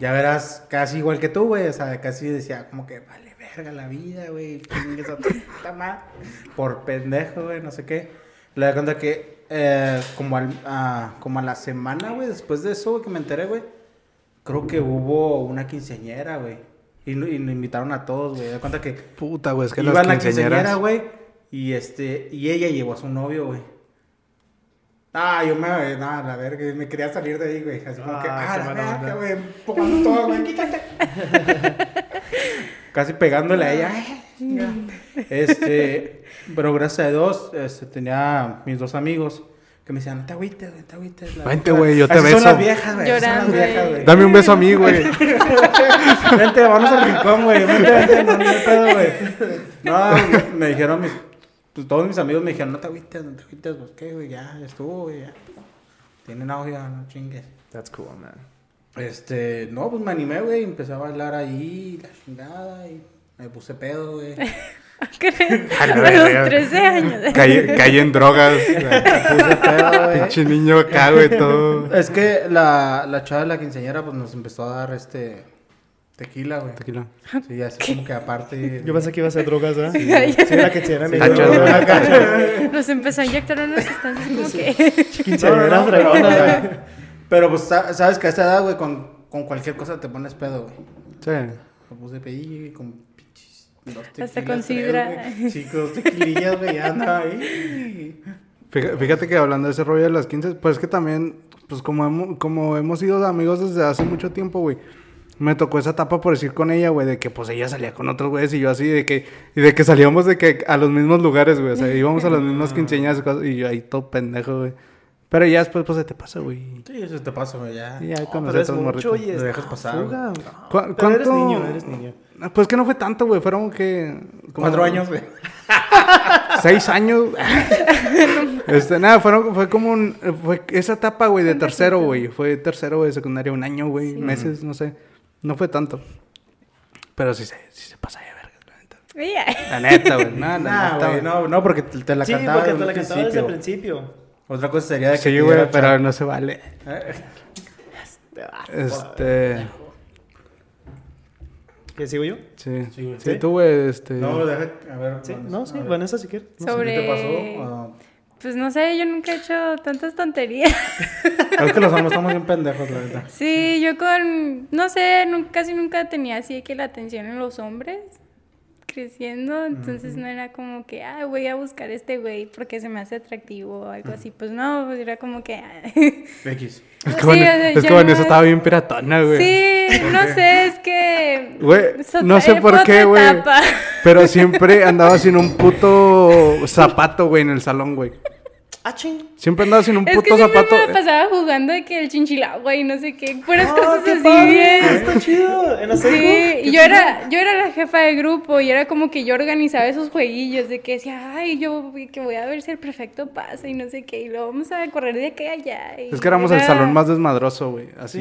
ya verás, casi igual que tú, güey, o sea, casi decía como que, vale, verga la vida, güey, chingues a tu puta madre", por pendejo, güey, no sé qué. Le doy cuenta que, eh, como, al, como a la semana, güey, después de eso, güey, que me enteré, güey, creo que hubo una quinceañera, güey. Y, y nos invitaron a todos, güey. De cuenta que Puta, güey, es que iba las quinceañera, güey. Y este, y ella llevó a su novio, güey. Ah, yo me, nada, la verga, me quería salir de ahí, güey. Así como que, Ah, ah, la verga, güey, empujando todo, güey, quítate. Casi pegándole a ella. Este, pero gracias a Dios, este, tenía mis dos amigos que me decían, no te agüites, no te agüites. la Vente, neta". güey, yo te Así beso. son las viejas, güey. así son las Llorando, viejas, güey. Dame un beso a mí, güey. Vente, vamos al rincón, güey. Vente, vente, no, hay pedo, güey. No, me- me dijeron mis. Pues todos mis amigos me dijeron, no te agüites, no te agüites, pues qué, güey, ya, ya estuvo, güey, ya. Tiene novia, no chingues. That's cool, man. Este, no, pues me animé, güey, empecé a bailar ahí, la chingada, y me puse pedo, güey. A los 13 años. Caí, caí en drogas. Pinche niño acá, güey, todo. Es que la, la chava de la quinceañera, pues nos empezó a dar este. Tequila, güey. Tequila. Sí, así como que aparte. Yo pensé que iba a ser drogas, ¿eh? Sí. Sí, la que se era mi Tachas, güey. Nos empezó a inyectar unas sustancias como que... quinceañera No, no, no, fregona, pero- pues sa- sabes que a esta edad, güey, con, con cualquier cosa te pones pedo, güey. Sí. Me puse y con dos Hasta tequilas, con tres, sidra. güey. Sí, dos tequilillas, güey, ya andaba ahí. Fíjate, que hablando de ese rollo de las 15, pues es que también, pues como hemos, como hemos sido amigos desde hace mucho tiempo, güey. Me tocó esa etapa por decir con ella, güey, de que pues ella salía con otros güeyes y yo así, de que, y de que salíamos de que a los mismos lugares, güey. O sea, íbamos a las mismas quinceañeras y cosas, y yo ahí todo pendejo, güey. Pero ya después, pues se te pasa, güey. Sí, eso te pasa, güey, ya. Y ya conocí pero a es mucho morritos. y es Lo dejas pasar, fuga. ¿Cu- Pero cuánto? eres niño, eres niño. Pues que no fue tanto, güey. Fueron que... como Cuatro años, güey. Seis años. este, nada, fueron, fue como un... Fue esa etapa, güey, de tercero, güey. Fue tercero de secundaria, un año, güey. Meses, no sé. No fue tanto. Pero sí se, sí se pasa de verga, la neta. La neta, güey. Nada, la Nah, neta, güey, no, no, porque te, te la Sí, cantaba porque desde te la cantaba desde el principio. Otra cosa sería de que Sí, güey, pero no se vale. Eh, Este... ¿Qué sigo yo? Sí. Sí, güey. Sí, tú, güey, este... No, deja, a ver. Sí, Vanessa, no, sí, a ver. Vanessa, si quieres. No sé. Sobre... ¿Qué te pasó? Ah, Pues no sé, yo nunca he hecho tantas tonterías. es que los hombres estamos bien pendejos, la verdad. Sí, yo con, no sé, casi nunca tenía así que la atención en los hombres creciendo, entonces no era como que, ah, voy a buscar a este güey porque se me hace atractivo o algo así, pues no, pues era como que... ah. X. Es que, Sí, o sea, es que ya Vanessa no- estaba bien piratona, güey. Sí, no sé, es que... Güey, no sé fue por qué, güey. Pero siempre andaba sin un puto zapato, güey, en el salón, güey. Ah, ching. Siempre andaba sin un Es puto que siempre zapato. me pasaba jugando de que el chinchilagua y no sé qué, puras Ah, cosas qué así padre, bien. Está chido. En Sí, y yo era, yo era la jefa de grupo y era como que yo organizaba esos jueguillos de que decía, ay, yo que voy a ver si el prefecto pasa y no sé qué, y luego vamos a correr de aquí a allá. y Es que éramos el salón más desmadroso, güey. Así,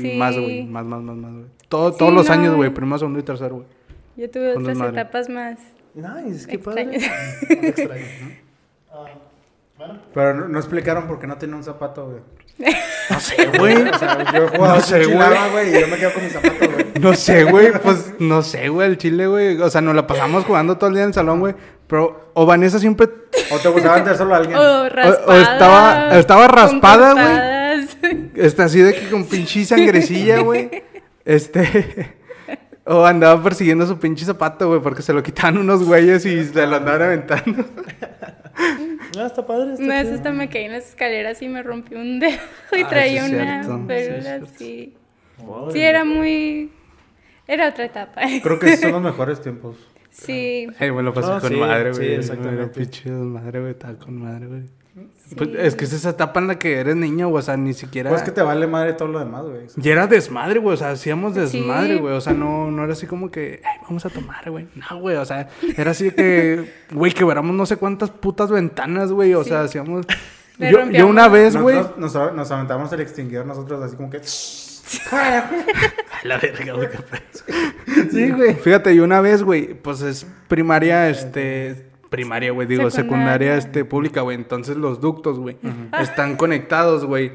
Sí. más, güey. Más, más, más, más, güey. Todo- Sí, todos los no. años, güey. Primero, segundo y tercero, güey. Yo tuve con otras etapas más Nice, qué Extraño. padre. No, extraño. Ah, Pero no, no explicaron por qué no tenía un zapato, güey. No sé, güey. O sea, yo jugaba No sé, güey. güey, y yo me quedo con mi zapato, güey. No sé, güey, pues no sé, güey, el chile, güey. O sea, nos la pasamos jugando todo el día en el salón, güey. Pero, o Vanessa siempre. ¿O te gustaba dárselo a alguien? O raspada. estaba- estaba con raspada, güey. Está así de que con pinche sangrecilla, güey. Este. O andaba persiguiendo su pinche zapato, güey, porque se lo quitaban unos güeyes y se lo andaban aventando. Ah, está padre. Está vez chido. hasta me caí en las escaleras y me rompí un dedo y Ah, traía sí es una cierto. férula Sí, es así. Sí, era muy... Era otra etapa. Creo que esos son los mejores tiempos. Sí. Ay, lo pasé Ah, con sí, madre, sí, güey. exactamente. Era pinche madre, güey, estaba con madre, güey. Sí. Pues, es que es esa etapa en la que eres niño, güey, o sea, ni siquiera... Pues que te vale madre todo lo demás, güey. Y era desmadre, güey, o sea, hacíamos Sí. desmadre, güey, o sea, no, no era así como que, ay, vamos a tomar, güey, no, güey, o sea, era así que, güey, quebramos no sé cuántas putas ventanas, güey, o Sí. sea, hacíamos... Yo, yo una vez, güey... Nos, nos aventamos el extinguidor nosotros así como que... La verga, güey, qué pedo. Sí, güey. Fíjate, yo una vez, güey, pues es primaria, este... Primaria, güey, digo, secundaria, Secundaria. este, pública, güey. Entonces los ductos, güey, están conectados, güey.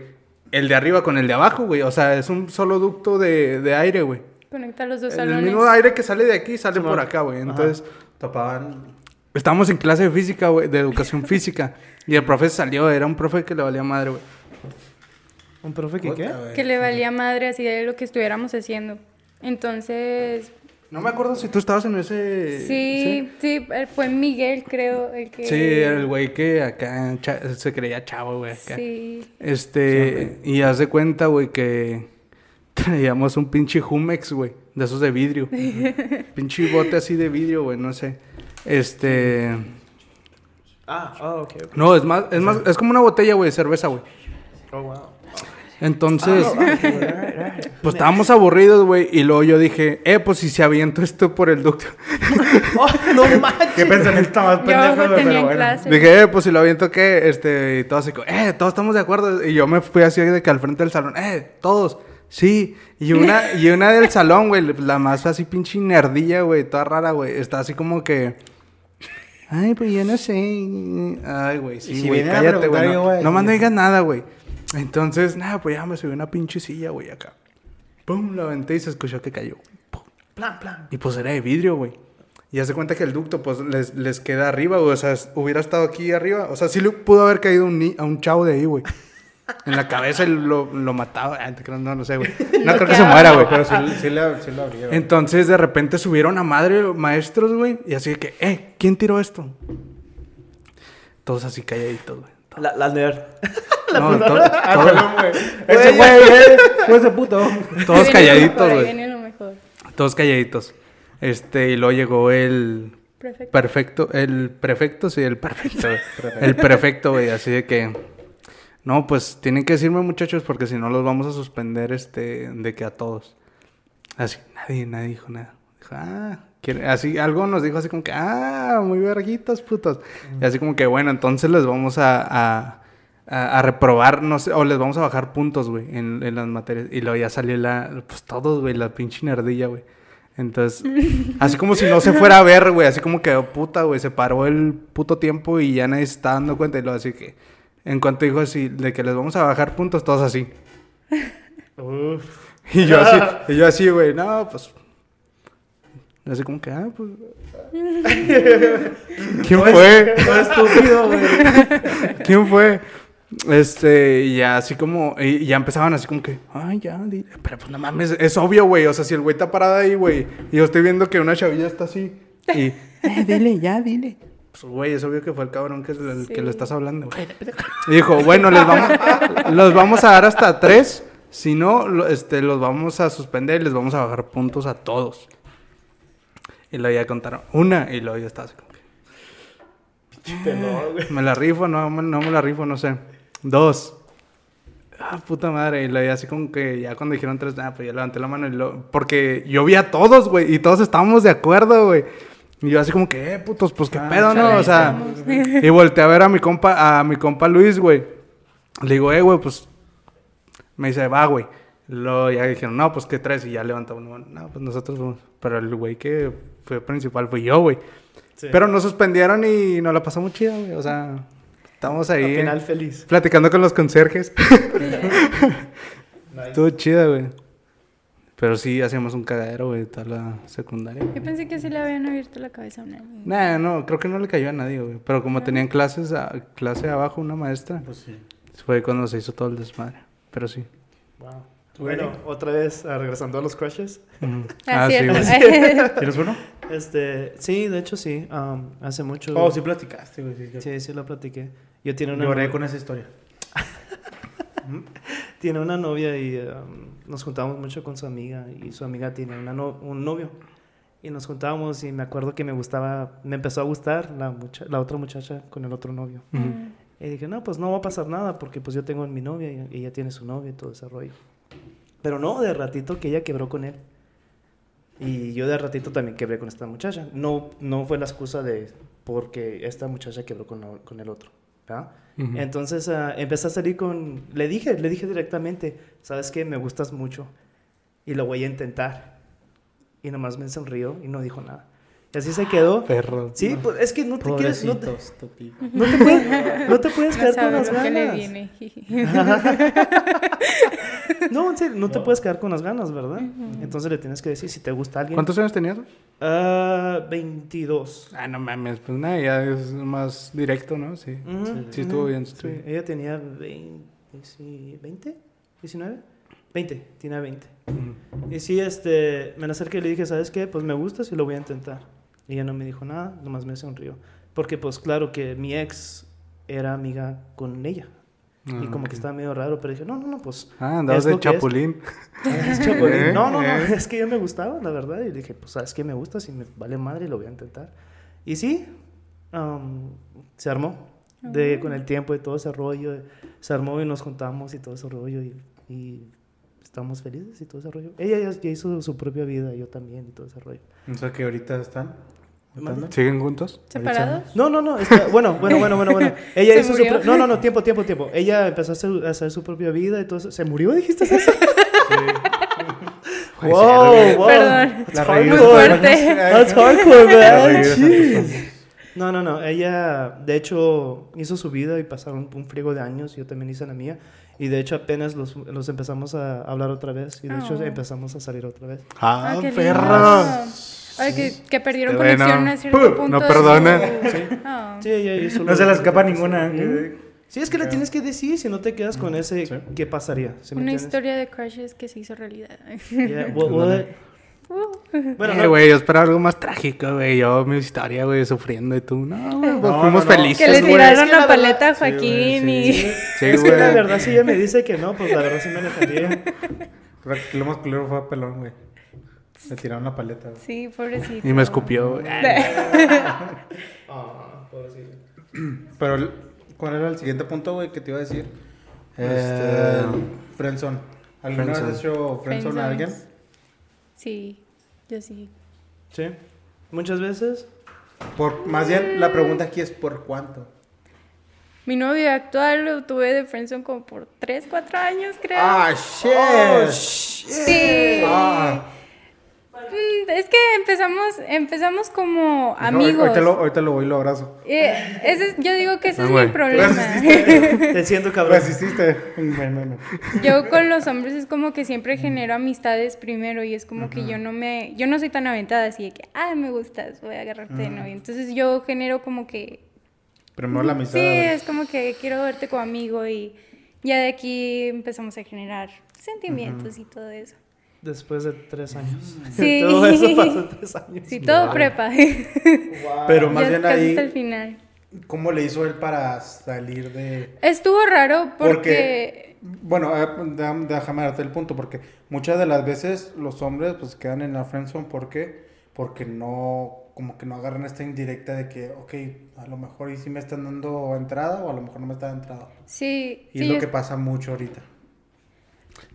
El de arriba con el de abajo, güey. O sea, es un solo ducto de, de aire, güey. Conecta los dos El salones. mismo aire que sale de aquí sale Simón. por acá, güey. Entonces, Tapaban... estábamos en clase de física, güey, de educación física. Y el profe salió, era un profe que le valía madre, güey. ¿Un profe que qué? Que le valía madre así de lo que estuviéramos haciendo. Entonces, No me acuerdo si tú estabas en ese... sí, sí, eh, fue Miguel, creo, el que... Sí, el güey que acá se creía chavo, güey. acá. Sí. Este, y haz de cuenta, güey, que traíamos un pinche Jumex, güey, de esos de vidrio. pinche bote así de vidrio, güey, no sé. Este, Ah, ah, ok, ok. no, es más, es más, es como una botella, güey, de cerveza, güey. Oh, wow. Entonces, pues estábamos aburridos, güey, y luego yo dije, eh, pues si se aviento esto por el ducto. Oh, no manches. ¿Qué pensamiento más Yo pendejo, güey? tenía bueno. clase. Dije, eh, pues si lo aviento, ¿qué? Este, y todos así, como, eh, todos estamos de acuerdo. Y yo me fui así de que al frente del salón, eh, todos, sí. Y una, y una del salón, güey, la más así pinche nerdilla, güey, toda rara, güey, está así como que, ay, pues yo no sé. Ay, güey, sí, si güey, a cállate, güey. yo, No, no no digas nada, güey. Entonces, nada, pues ya me subí una pinche silla, güey, acá. Pum, la aventé y se escuchó que cayó. Pum. Plan, plan. Y pues era de vidrio, güey. Y hace cuenta que el ducto, pues, les, les queda arriba, güey. O sea, es- hubiera estado aquí arriba. O sea, sí le pudo haber caído un ni- a un chavo de ahí, güey. En la cabeza y lo, lo mataba. Ah, no, no sé, güey. No creo que se muera, güey. Pero sí, sí, la, sí abría, güey. Entonces, de repente subieron a madre maestros, güey. Y así de que, eh, ¿quién tiró esto? Todos así calladitos, güey. La, la nerd. No, to- Ah, perdón, güey. Ese güey, fue ese puto. todos calladitos, güey. Todos calladitos. Este, y luego llegó el Perfecto. perfecto, el prefecto, sí, el perfecto. el prefecto, güey, así de que no, pues tienen que decirme muchachos porque si no los vamos a suspender este de que a todos. Así, nadie, nadie dijo nada. Dijo, ah, quiere- así algo nos dijo así como que, ah, muy verguitos, putos. Y así como que, bueno, entonces les vamos a, a, a- a reprobar, no sé, o les vamos a bajar puntos, güey, en, en las materias. Y luego ya salió la, pues todos, güey, la pinche nerdilla, güey. Entonces, así como si no se fuera a ver, güey, así como que, oh, puta, güey, se paró el puto tiempo y ya nadie se está dando cuenta. Y luego así que, en cuanto dijo así, de que les vamos a bajar puntos, todos así. Uf. Y yo así, y yo así, güey, no, pues. Así como que, ah, pues. ¿Quién fue? Todo estúpido, güey. ¿Quién fue? Este, y ya así como, y ya empezaban así como que, ay, ya, dile. Pero pues no mames, es obvio, güey. O sea, si el güey está parado ahí, güey, y yo estoy viendo que una chavilla está así, y, eh, dile, ya, dile. Pues, güey, es obvio que fue el cabrón que, es el que le estás hablando, güey. Y dijo, bueno, les vamos, los vamos a dar hasta tres. Si no, lo- este, los vamos a suspender y les vamos a bajar puntos a todos. Y luego ya contaron una, y luego ya está así como que, Pelón, güey. ¿Me la rifo? No, no me la rifo, no sé. Dos. Ah, puta madre. Y lo así como que ya cuando dijeron tres, ah, pues ya levanté la mano y lo... Porque yo vi a todos, güey, y todos estábamos de acuerdo, güey. Y yo así como que, eh, putos, pues qué Ah, pedo, ¿no? O sea... Y volteé a ver a mi compa, a mi compa Luis, güey. Le digo, eh, güey, pues... Me dice, va, güey. Luego ya dijeron, no, pues qué tres. Y ya levantó uno. No, pues nosotros fuimos. Pero el güey que fue principal fue yo, güey. Sí. Pero nos suspendieron y nos la pasamos chida, güey. O sea, estamos ahí Al final feliz. platicando con los conserjes. Estuvo chida, güey. Pero sí, hacíamos un cagadero, güey, toda la secundaria. Yo pensé que sí le habían abierto la cabeza a una niña. Nah, no, creo que no le cayó a nadie, güey. Pero como tenían clases, a- clase abajo una maestra, Pues sí. fue cuando se hizo todo el desmadre. Pero sí. Wow. ¿Tú, Bueno, otra vez, ah, regresando a los crushes. Ujú. Ah, sí, güey. ¿Tienes uno? Este, sí, de hecho sí. um, hace mucho. Oh, sí platicaste, güey. sí, Sí, sí lo platiqué. Yo tiene una, Lloré novia, con esa historia. tiene una novia y um, nos juntábamos mucho con su amiga y su amiga tiene una no- un novio. Y nos juntábamos y me acuerdo que me gustaba, me empezó a gustar la, mucha- la otra muchacha con el otro novio. Y dije, no, pues no va a pasar nada porque pues yo tengo mi novia y ella tiene su novia y todo ese rollo. Pero no, de ratito que ella quebró con él. Y yo de ratito también quebré con esta muchacha. No, no fue la excusa de porque esta muchacha quebró con, la- con el otro. ¿Verdad? Ujú. Entonces ah, empecé a salir con... Le dije, le dije directamente, ¿sabes qué? Me gustas mucho y lo voy a intentar. Y nomás me sonrió y no dijo nada. Y así se quedó. Perro. Sí, pues es que no te quieres... No te, no te puedes, no te puedes No quedar con las lo que le ganas. viene. No, en serio, no te puedes quedar con las ganas, ¿verdad? Entonces le tienes que decir si te gusta alguien. ¿Cuántos años tenías? güey? Ah, 22. Ah, no mames, pues nada, ya es más directo, ¿no? Sí. Sí, estuvo ujú, bien, sí. estuvo bien. Ella tenía 20, sí, 20, 19, 20, tiene 20. Ujú. Y sí, este, me acerqué y le dije, ¿sabes qué? Pues me gustas y lo voy a intentar. Y ella no me dijo nada, nomás me sonrió. Porque pues claro que mi ex era amiga con ella. Y Ah, como ok. que estaba medio raro, pero dije, no, no, no, pues... Ah, andabas es de lo que es". chapulín. Es chapulín. No, no, no, Eh. es que yo me gustaba, la verdad. Y dije, pues, ¿sabes qué? Me gusta, si me vale madre, lo voy a intentar. Y sí, am, se armó. De, con el tiempo y todo ese rollo. Se armó y nos juntamos y todo ese rollo. Y, y estamos felices y todo ese rollo. Ella ya, ya hizo su propia vida, yo también y todo ese rollo. O sea que ahorita están. ¿Siguen juntos? ¿Separados? No, no, no. está- bueno, bueno, bueno, bueno, bueno. Ella ¿Se hizo su murió? pro- No, no, no, tiempo, tiempo, tiempo. Ella empezó a hacer, a hacer su propia vida y todo eso. ¿Se murió, dijiste eso? Puede Wow, güey. wow. Perdón. That's La regué Muy hardcore. fuerte. That's hardcore, La man. Jeez. No, no, no. Ella, de hecho, hizo su vida y pasaron un friego de años. Yo también hice la mía. Y de hecho, apenas los, los empezamos a hablar otra vez. Y de hecho, Oh. empezamos a salir otra vez. Ah, qué lindo. Ay, que, que perdieron Qué bueno. conexión a cierto Puh, punto. no de perdonan. su- Ah. Sí, hizo No se le escapa ninguna. Ujú. Sí, es que le tienes que decir. Si no te quedas con ese, Sí. ¿qué pasaría? ¿Sí Una entiendes? historia de crushes que se hizo realidad. Yeah, what- what- Uh. Bueno, Eh, no- güey, yo esperaba algo más trágico, güey. Yo, mi historia, güey, sufriendo y tú. No, güey, pues No, fuimos no, no. felices, que le tiraron es que la la verdad- paleta a Sí, Joaquín sí. y... Sí, es que la verdad, si ella me dice que no, pues la verdad sí me alejaría. Lo más culero fue a pelón, güey. Le tiraron la paleta. Sí, pobrecito. Y me escupió. Ah, pobrecito. Pero, ¿cuál era el siguiente punto, güey, que te iba a decir? Este, Este. Friendzone. ¿Alguna vez has hecho friendzone a alguien? Sí, yo sí. Sí. Muchas veces. Por, más bien, la pregunta aquí es: ¿por cuánto? Mi novio actual lo tuve de friendzone como por 3, 4 años, creo. ¡Ah, shit! sí. Ah. Mm, Es que empezamos, empezamos como No, amigos. ahorita, lo, ahorita lo voy y lo abrazo. Eh, ese es- yo digo que ese Ah, es mi problema. Te siento cabrón. Ven. Yo con los hombres es como que siempre genero amistades primero y es como que yo no me, yo no soy tan aventada así de que, ah, me gustas, voy a agarrarte de novio. Entonces yo genero como que, Primero la amistad. sí, es como que quiero verte como amigo y ya de aquí empezamos a generar sentimientos y todo eso. Después de tres años. Sí. Todo eso pasó en tres años. Sí, todo prepa. Pero más ya bien casi ahí, hasta el final. ¿cómo le hizo él para salir de...? Estuvo raro Porque, porque, bueno, eh, déjame darte el punto, porque muchas de las veces los hombres pues quedan en la friendzone, ¿por qué? Porque no, como que no agarran esta indirecta de que, ok, a lo mejor y sí me están dando entrada o a lo mejor no me están dando entrada. sí, Y sí, es lo yo- que pasa mucho ahorita.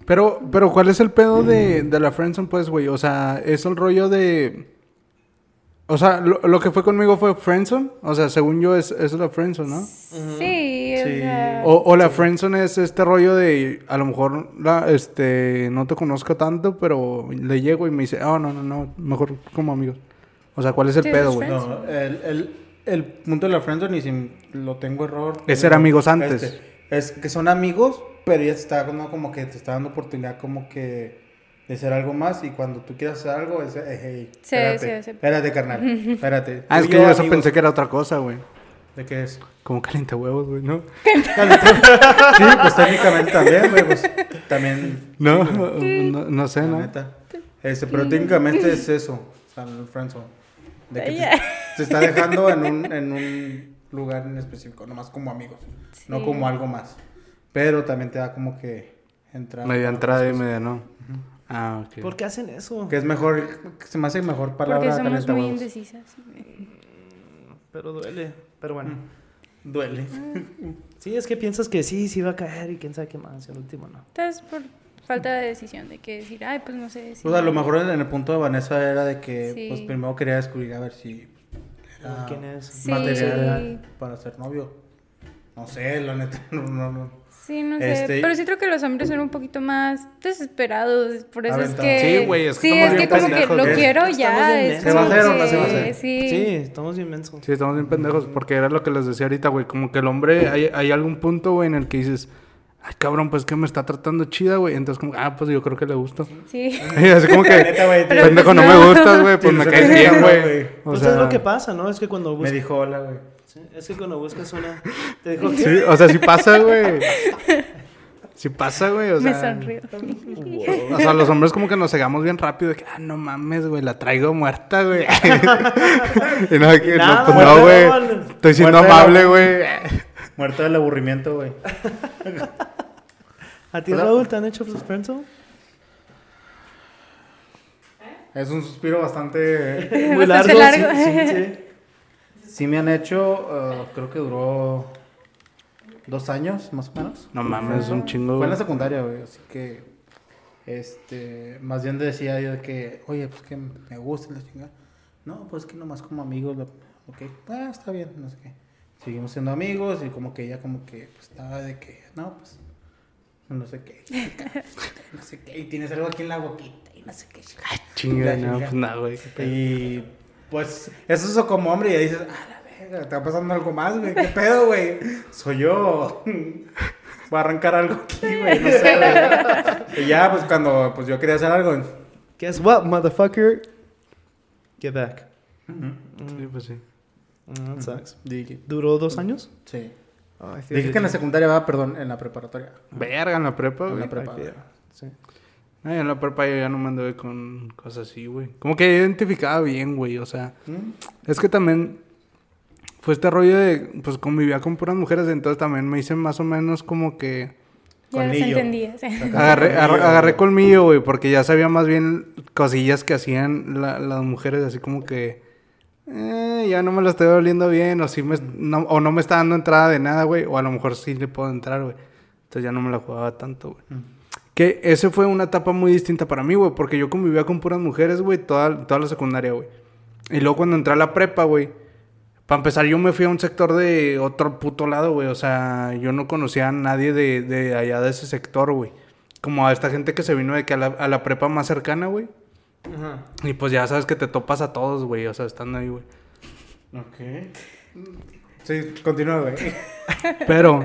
Pero, pero, ¿cuál es el pedo de, de la friendzone, pues, güey? O sea, es el rollo de... O sea, lo, lo que fue conmigo fue friendzone. O sea, según yo, es, es la friendzone, ¿no? sí, o Sí. sea, O, o la friendzone es este rollo de... A lo mejor, la, este... No te conozco tanto, pero le llego y me dice... Oh, no, no, no. Mejor como amigos. O sea, ¿cuál es el Sí, pedo, es güey? friends. No, el, el, el punto de la friendzone, y si lo tengo error... Es ser amigos antes. este, es que son amigos, pero ella te está dando como que te está dando oportunidad como que de ser algo más y cuando tú quieras hacer algo es, eh, hey, Sí, espérate, sí, sí. espérate, carnal, espérate. Ah, es que yo eso amigos. pensé que era otra cosa, güey. ¿De qué es? Como caliente huevos, güey, ¿no? Sí, pues técnicamente también, güey, pues también... No, no, no sé, La ¿no? neta. Este, pero técnicamente es eso, o sea, el friendzone. De que te está dejando en un, en un lugar en específico, nomás como amigos, no Sí. como algo más. Pero también te da como que entrada. Media entrada y media no. Ah, ok. ¿Por qué hacen eso? Que es mejor, que se me hace mejor Porque palabra somos calienta muy indecisas. Pero duele. Pero bueno. Duele. Sí, es que piensas que sí, sí va a caer y quién sabe qué más. Al último no. Entonces, por falta de decisión, de que decir, ay, pues no sé. si- Pues a lo mejor en el punto de Vanessa era de que, Sí. pues primero quería descubrir a ver si era ¿Quién es? Sí. material para ser novio. No sé, la neta, no, no, no. Sí, no sé. Este- Pero sí creo que los hombres son un poquito más desesperados. Por eso es Aventados. que. Sí, güey, es que Sí, estamos es que bien como que pendejos, lo quiero ya. es. ¿Se va a hacer o no se va a hacer? Sí. Sí, estamos inmensos. Sí, estamos bien pendejos, porque era lo que les decía ahorita, güey. Como que el hombre, hay, hay algún punto, güey, en el que dices, ay, cabrón, pues que me está tratando chida, güey. Entonces, como, ah, pues yo creo que le gusto. Sí. Y así como que, pendejo, pues no, no. me gustas, güey, pues me caes bien, güey. O Pues sea, es lo que pasa, ¿no? Es que cuando Me buscas... dijo hola, güey. Sí, es que cuando buscas una... Te dijo que... Sí, o sea, sí pasa, güey. Sí pasa, güey, o sea. Me sonrió. O sea, los hombres como que nos cegamos bien rápido de que, ah, no mames, güey, la traigo muerta, güey. y no, que, Nada, no, pues no, güey. Estoy siendo amable, güey. Muerto del aburrimiento, güey. ¿A ti, Hola. Raúl, te han hecho friendzone? Es un suspiro bastante... Muy Bastante largo. largo. Sí, sí, sí. Sí me han hecho, uh, creo que duró dos años, más o menos. No mames, es un chingo. Fue en la secundaria, güey, así que... Este... Más bien decía yo de que, oye, pues que me gusta la chingada. No, pues que nomás como amigos, lo- ok, ah, está bien, no sé qué. Seguimos siendo amigos y como que ella como que pues, estaba de que, no, pues... No sé qué, no sé qué, y tienes algo aquí en la boquita y no sé qué. Chinga, La no, pues nada, güey. Y pues eso es como hombre y ya dices, ah, la verga, te va pasando algo más, güey. ¿Qué pedo, güey? Soy yo. Voy a arrancar algo aquí, güey. No sé, güey. Y ya, pues cuando pues yo quería hacer algo. Guess what, motherfucker? Get back. Sí, pues sí. Dije, ¿Duró dos años? sí. Feel Dije you, que en la secundaria va, perdón, en la preparatoria. Verga, en la prepa, En la prepa. Sí. Ay, en la prepa yo ya no me anduve con cosas así, güey. Como que identificaba bien, güey. O sea, ¿Mm? es que también fue este rollo de, pues convivía con puras mujeres, entonces también me hice más o menos como que Ya los Colmillo. entendías. agarré, agar- agarré colmillo, güey, porque ya sabía más bien cosillas que hacían la- las mujeres, así como que eh, ya no me lo estoy oliendo bien, o sí me, no, o no me está dando entrada de nada, güey, o a lo mejor sí le puedo entrar, güey. Entonces ya no me la jugaba tanto, güey. Que ese fue una etapa muy distinta para mí, güey, porque yo convivía con puras mujeres, güey, toda, toda la secundaria, güey. Y luego cuando entré a la prepa, güey, para empezar yo me fui a un sector de otro puto lado, güey. O sea, yo no conocía a nadie de, de allá de ese sector, güey. Como a esta gente que se vino de que a la, a la prepa más cercana, güey. Ajá. Y pues ya sabes que te topas a todos, güey. O sea, estando ahí, güey. Ok. Sí, continúa, güey. Pero,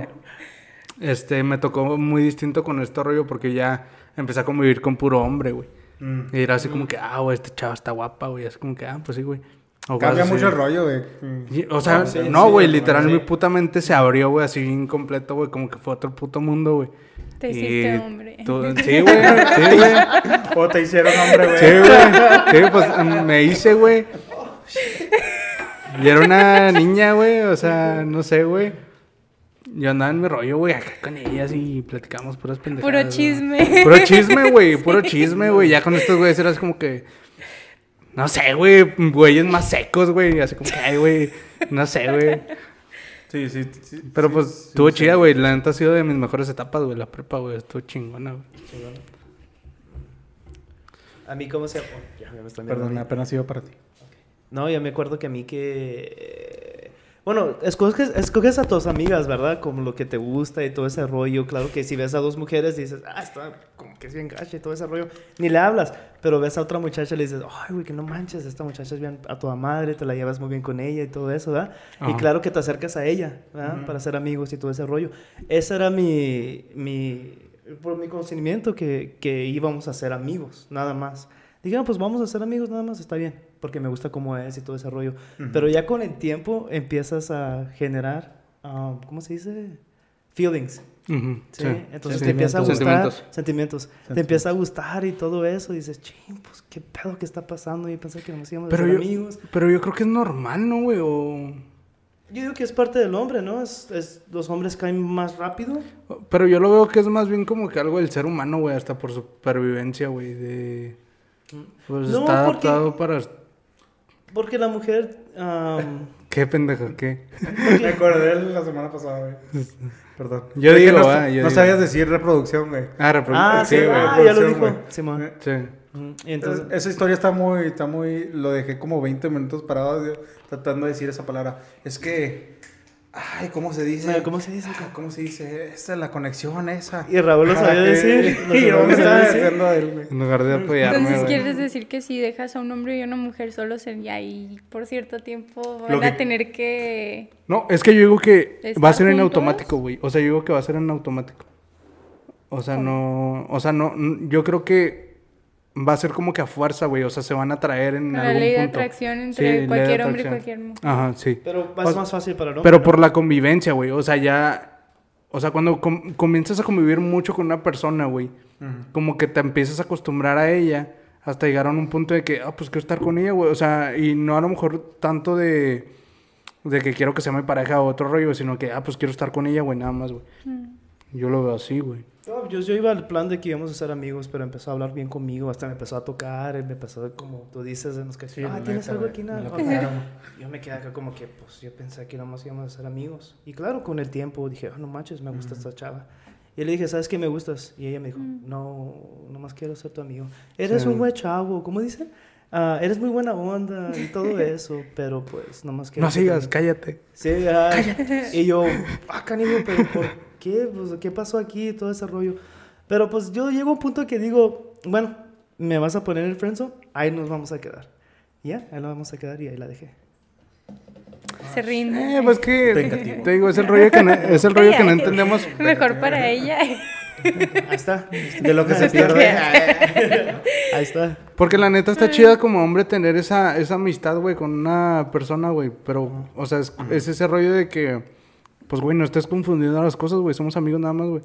este, me tocó muy distinto con este rollo porque ya empecé a convivir con puro hombre, güey. Mm. Y era así como que, ah, güey, este chavo está guapa, güey. Así como que, ah, pues sí, güey. O Cambia vas mucho el rollo, güey. Mm. O sea, Ah, sí, no, sí, güey, sí, literal, sí. mi puta mente se abrió, güey, así incompleto, güey, como que fue otro puto mundo, güey. Te Y hiciste hombre. tú- sí, güey, sí, güey. O te hicieron hombre, güey. Sí, güey. Sí, pues me hice, güey. Y era una niña, güey, o sea, no sé, güey. Yo andaba en mi rollo, güey, acá con ellas y platicamos puras pendejadas. Puro chisme. Puro chisme, güey, puro chisme, güey. Ya con estos güeyes era así como que. No sé, güey, güeyes más secos, güey. Así como que, ay, güey. No sé, güey. Sí, sí, sí. Pero sí, pues sí, estuvo sí. chida, güey. La neta ha sido de mis mejores etapas, güey. La prepa, güey. Estuvo chingona, güey. A mí, ¿cómo se llama? Ya, ya me estoy Perdón, apenas iba para ti. No, ya me acuerdo que a mí que... Bueno, escoges, escoges a tus amigas, ¿verdad? Como lo que te gusta y todo ese rollo. Claro que si ves a dos mujeres dices, ah, está como que es bien gacha y todo ese rollo. Ni le hablas, pero ves a otra muchacha y le dices, ay, güey, que no manches, esta muchacha es bien a toda madre, te la llevas muy bien con ella y todo eso, ¿verdad? Y claro que te acercas a ella, ¿verdad? Para ser amigos y todo ese rollo. Ese era mi, mi, por mi conocimiento que, que íbamos a ser amigos, nada más. Digan, pues vamos a ser amigos nada más, está bien, porque me gusta cómo es y todo ese rollo. Pero ya con el tiempo empiezas a generar, ah, ¿cómo se dice? Feelings. Ujú, Sí, sí. entonces te empieza a gustar. Sentimientos. Sentimientos. Te empieza a gustar y todo eso. Y dices, ching, pues qué pedo que está pasando. Y pensé que nos íbamos a Pero ser yo, amigos. pero yo creo que es normal, ¿no, güey? O... Yo digo que es parte del hombre, ¿no? Es, es- los hombres caen más rápido. Pero yo lo veo que es más bien como que algo del ser humano, güey, hasta por supervivencia, güey, de... Pues No, está porque- adaptado para... Porque la mujer. ¿Qué pendeja, qué? Me acordé la semana pasada, güey. Perdón. Yo que digo, no, ah, yo no digo. sabías decir reproducción, güey. Ah, reprodu- ah, sí, güey. ah, ya lo dijo. Simón. Sí. Mm, Y entonces. Esa historia está muy, está muy, lo dejé como 20 minutos parado yo, tratando de decir esa palabra. Es que, ay, ¿cómo se dice? ¿cómo se dice? Ah, ¿Cómo se dice? Esa es la conexión esa. Y Raúl lo sabía que- decir. lo Y me estaba diciendo a él, güey. En lugar de apoyarme, Entonces quieres decir que si dejas a un hombre y una mujer solo sería y por cierto tiempo van que- a tener que... No, es que yo digo que ¿Estar va a ser en automático, güey. O sea, yo digo que va a ser en automático. O sea, no... O sea, no... Yo creo que va a ser como que a fuerza, güey. O sea, se van a traer en La algún ley de atracción entre ley de cualquier hombre y cualquier mujer. Ajá, sí. Pero es más fácil para el hombre. Pero ¿no? por la convivencia, güey. O sea, ya. O sea, cuando com- comienzas a convivir mucho con una persona, güey. Como que te empiezas a acostumbrar a ella. Hasta llegar a un punto de que, ah, pues quiero estar con ella, güey. O sea, y no a lo mejor tanto de. De que quiero que sea mi pareja o otro rollo, sino que, ah, pues quiero estar con ella, güey, nada más, güey. Yo lo veo así, güey. No, yo, yo iba al plan de que íbamos a ser amigos, pero empezó a hablar bien conmigo, hasta me empezó a tocar, él me empezó como tú dices, en los que Sí, ah, la ¿tienes algo aquí? Ok. contaron. Yo me quedé acá como que, pues yo pensé que nomás íbamos a ser amigos. Y claro, con el tiempo dije, ah, no manches, me gusta esta chava. Y le dije, ¿sabes qué me gustas? Y ella me dijo, no, nomás quiero ser tu amigo. Eres Sí. un buen chavo, ¿cómo dice? Ah, eres muy buena onda y todo eso, pero pues nomás quiero No sigas, amigo". cállate. Sí, ah, y yo, ah, canijo, pero ¿por qué? Pues, ¿qué pasó aquí? Todo ese rollo. Pero pues yo llego a un punto que digo, bueno, me vas a poner en el friendzone, ahí nos vamos a quedar. Y Ya, ahí nos vamos a quedar y ahí la dejé. Se rinde. Eh, pues que. Vengativo. Te digo, es el rollo que no, es el rollo que no entendemos. Mejor para ella. Ahí está. De lo que se pierde. Ahí está. Porque la neta está chida como hombre tener esa, esa amistad, güey, con una persona, güey. Pero, o sea, es, es ese rollo de que, pues, güey, no estés confundiendo las cosas, güey. Somos amigos nada más, güey.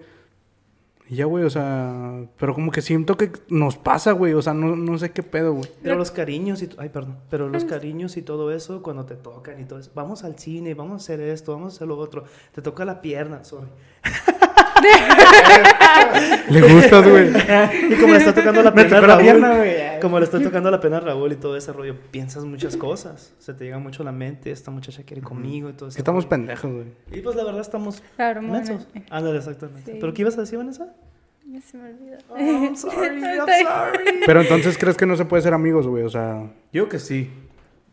Y ya, güey, o sea, pero como que siento que nos pasa, güey. O sea, no, no sé qué pedo, güey. Pero los cariños y... Ay, perdón. Pero los cariños y todo eso, cuando te tocan y todo eso. Vamos al cine, vamos a hacer esto, vamos a hacer lo otro. Te toca la pierna, sorry. Le gustas, güey. Y como le está tocando la pena a Raúl, pierna, como le está tocando la pena a Raúl y todo ese rollo, piensas muchas cosas. Se te llega mucho a la mente, esta muchacha quiere conmigo y todo eso. Que estamos pendejos, güey. Y pues la verdad estamos La hormona. mensos. Ándale, exactamente. Sí. ¿Pero qué ibas a decir, Vanessa? Ya se me olvidó. Oh, I'm sorry, I'm sorry. Pero entonces, ¿crees que no se puede ser amigos, güey? O sea, Yo que sí.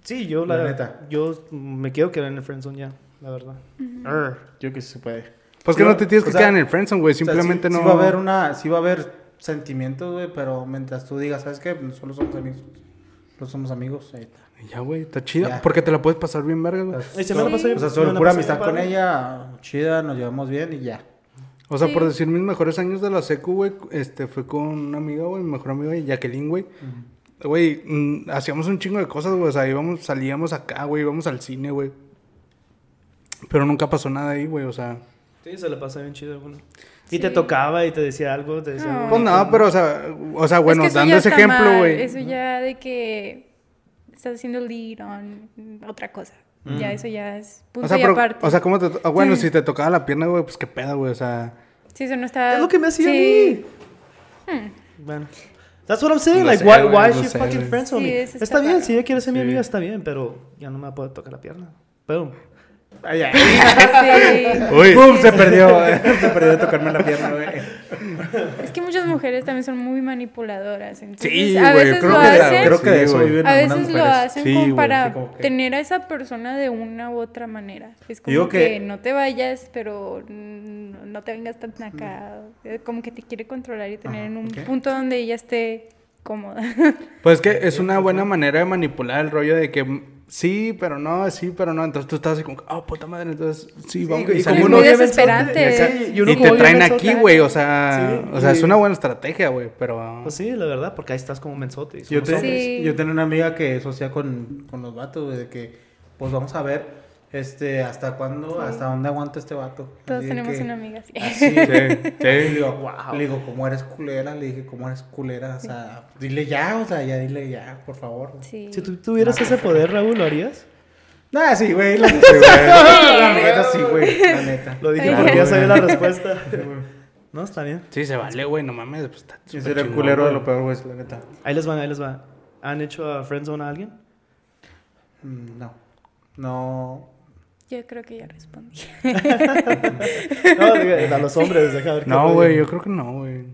Sí, yo la, La neta. Yo me quiero quedar en el friendzone ya, la verdad. Arr. Yo que sí se puede. Pues que Sí, no te tienes que quedar en el friendzone, güey. O sea, Simplemente sí- no. Sí va a haber una, sí va a haber sentimientos, güey, pero mientras tú digas, ¿sabes qué? Pues Solo somos amigos. Solo somos amigos. ahí está. Ya, güey, está chida. Ya. Porque te la puedes pasar bien, verga, güey. Ay, se me la pasó bien- O sea, solo pura amistad con padre. ella, chida, nos llevamos bien y ya. O sea, Sí. por decir mis mejores años de la secu, güey, este, fue con una amiga, güey, mi mejor amiga, Jacqueline, güey. Güey, mm, hacíamos un chingo de cosas, güey, o sea, íbamos, salíamos acá, güey, íbamos al cine, güey. Pero nunca pasó nada ahí, güey, o sea... Sí, se le pasa bien chido, bueno. Y Sí. te tocaba y te decía algo, te decía No. algo Pues bonito, no, pero, o sea, o sea, bueno, Es que dando ese ejemplo, güey. Eso ya de que estás haciendo lead on otra cosa. Ya eso ya es punto O sea, y pero, aparte. o sea, ¿cómo te... ah, bueno, Sí. si te tocaba la pierna, güey, pues qué pedo, güey, o sea... sí, eso no está... Es lo que me hacía sí. a mí. Bueno. That's what I'm saying. Lo like, sé, why, why lo she sé, fucking friends with Sí, me? Está, está bien, raro. si ella quiere ser mi amiga, está bien, pero ya no me va a poder tocar la pierna. Pero Ay, ay. Sí. Uy. ¡Pum! Se perdió. Se perdió de tocarme la pierna, güey. Es que muchas mujeres también son muy manipuladoras. Entonces, Sí, a güey, veces creo lo que la- hacen. Creo que de Sí, eso güey. viven A veces lo hacen Sí, como güey, para sí, como que- tener a esa persona de una u otra manera. Es como Digo que... que- no te vayas, pero no te vengas tan acá. Como que te quiere controlar y tener Ajá, en un punto donde ella esté cómoda. Pues que es una buena manera de manipular el rollo de que sí, pero no, sí, pero no. Entonces tú estás así como, oh, puta madre, entonces sí, vamos. y y como uno desesperante. Sí, y uno Y como te traen aquí, güey, o sea, Sí, o sea, es una buena estrategia, güey, pero... Pues sí, la verdad, porque ahí estás como mensote. Yo, te-. Sí. yo tenía una amiga que eso hacía con, con los vatos, güey, de que, pues vamos a ver, este, hasta cuándo, hasta dónde aguanta este vato. Todos Así tenemos que- una amiga así. Así, Sí, Le sí. digo, Wow. le digo, ¿cómo eres culera? Le dije, ¿cómo eres culera? O sea, dile ya, o sea, ya dile ya, por favor. Sí. Si tú tuvieras ese poder, Raúl, ¿lo harías? Nah, sí, güey, la neta, la neta, sí, güey, la neta. Lo dije porque ya sabía la respuesta. no, está bien. Sí, se vale, güey, no mames. Pues, está súper sería el culero de lo peor, güey, la neta. Ahí les va, ahí les va. ¿Han hecho a friendzone a alguien? Mm, No, no, Yo creo que ya respondí. No, diga, a los hombres, deja ver qué No, güey, yo creo que no, güey.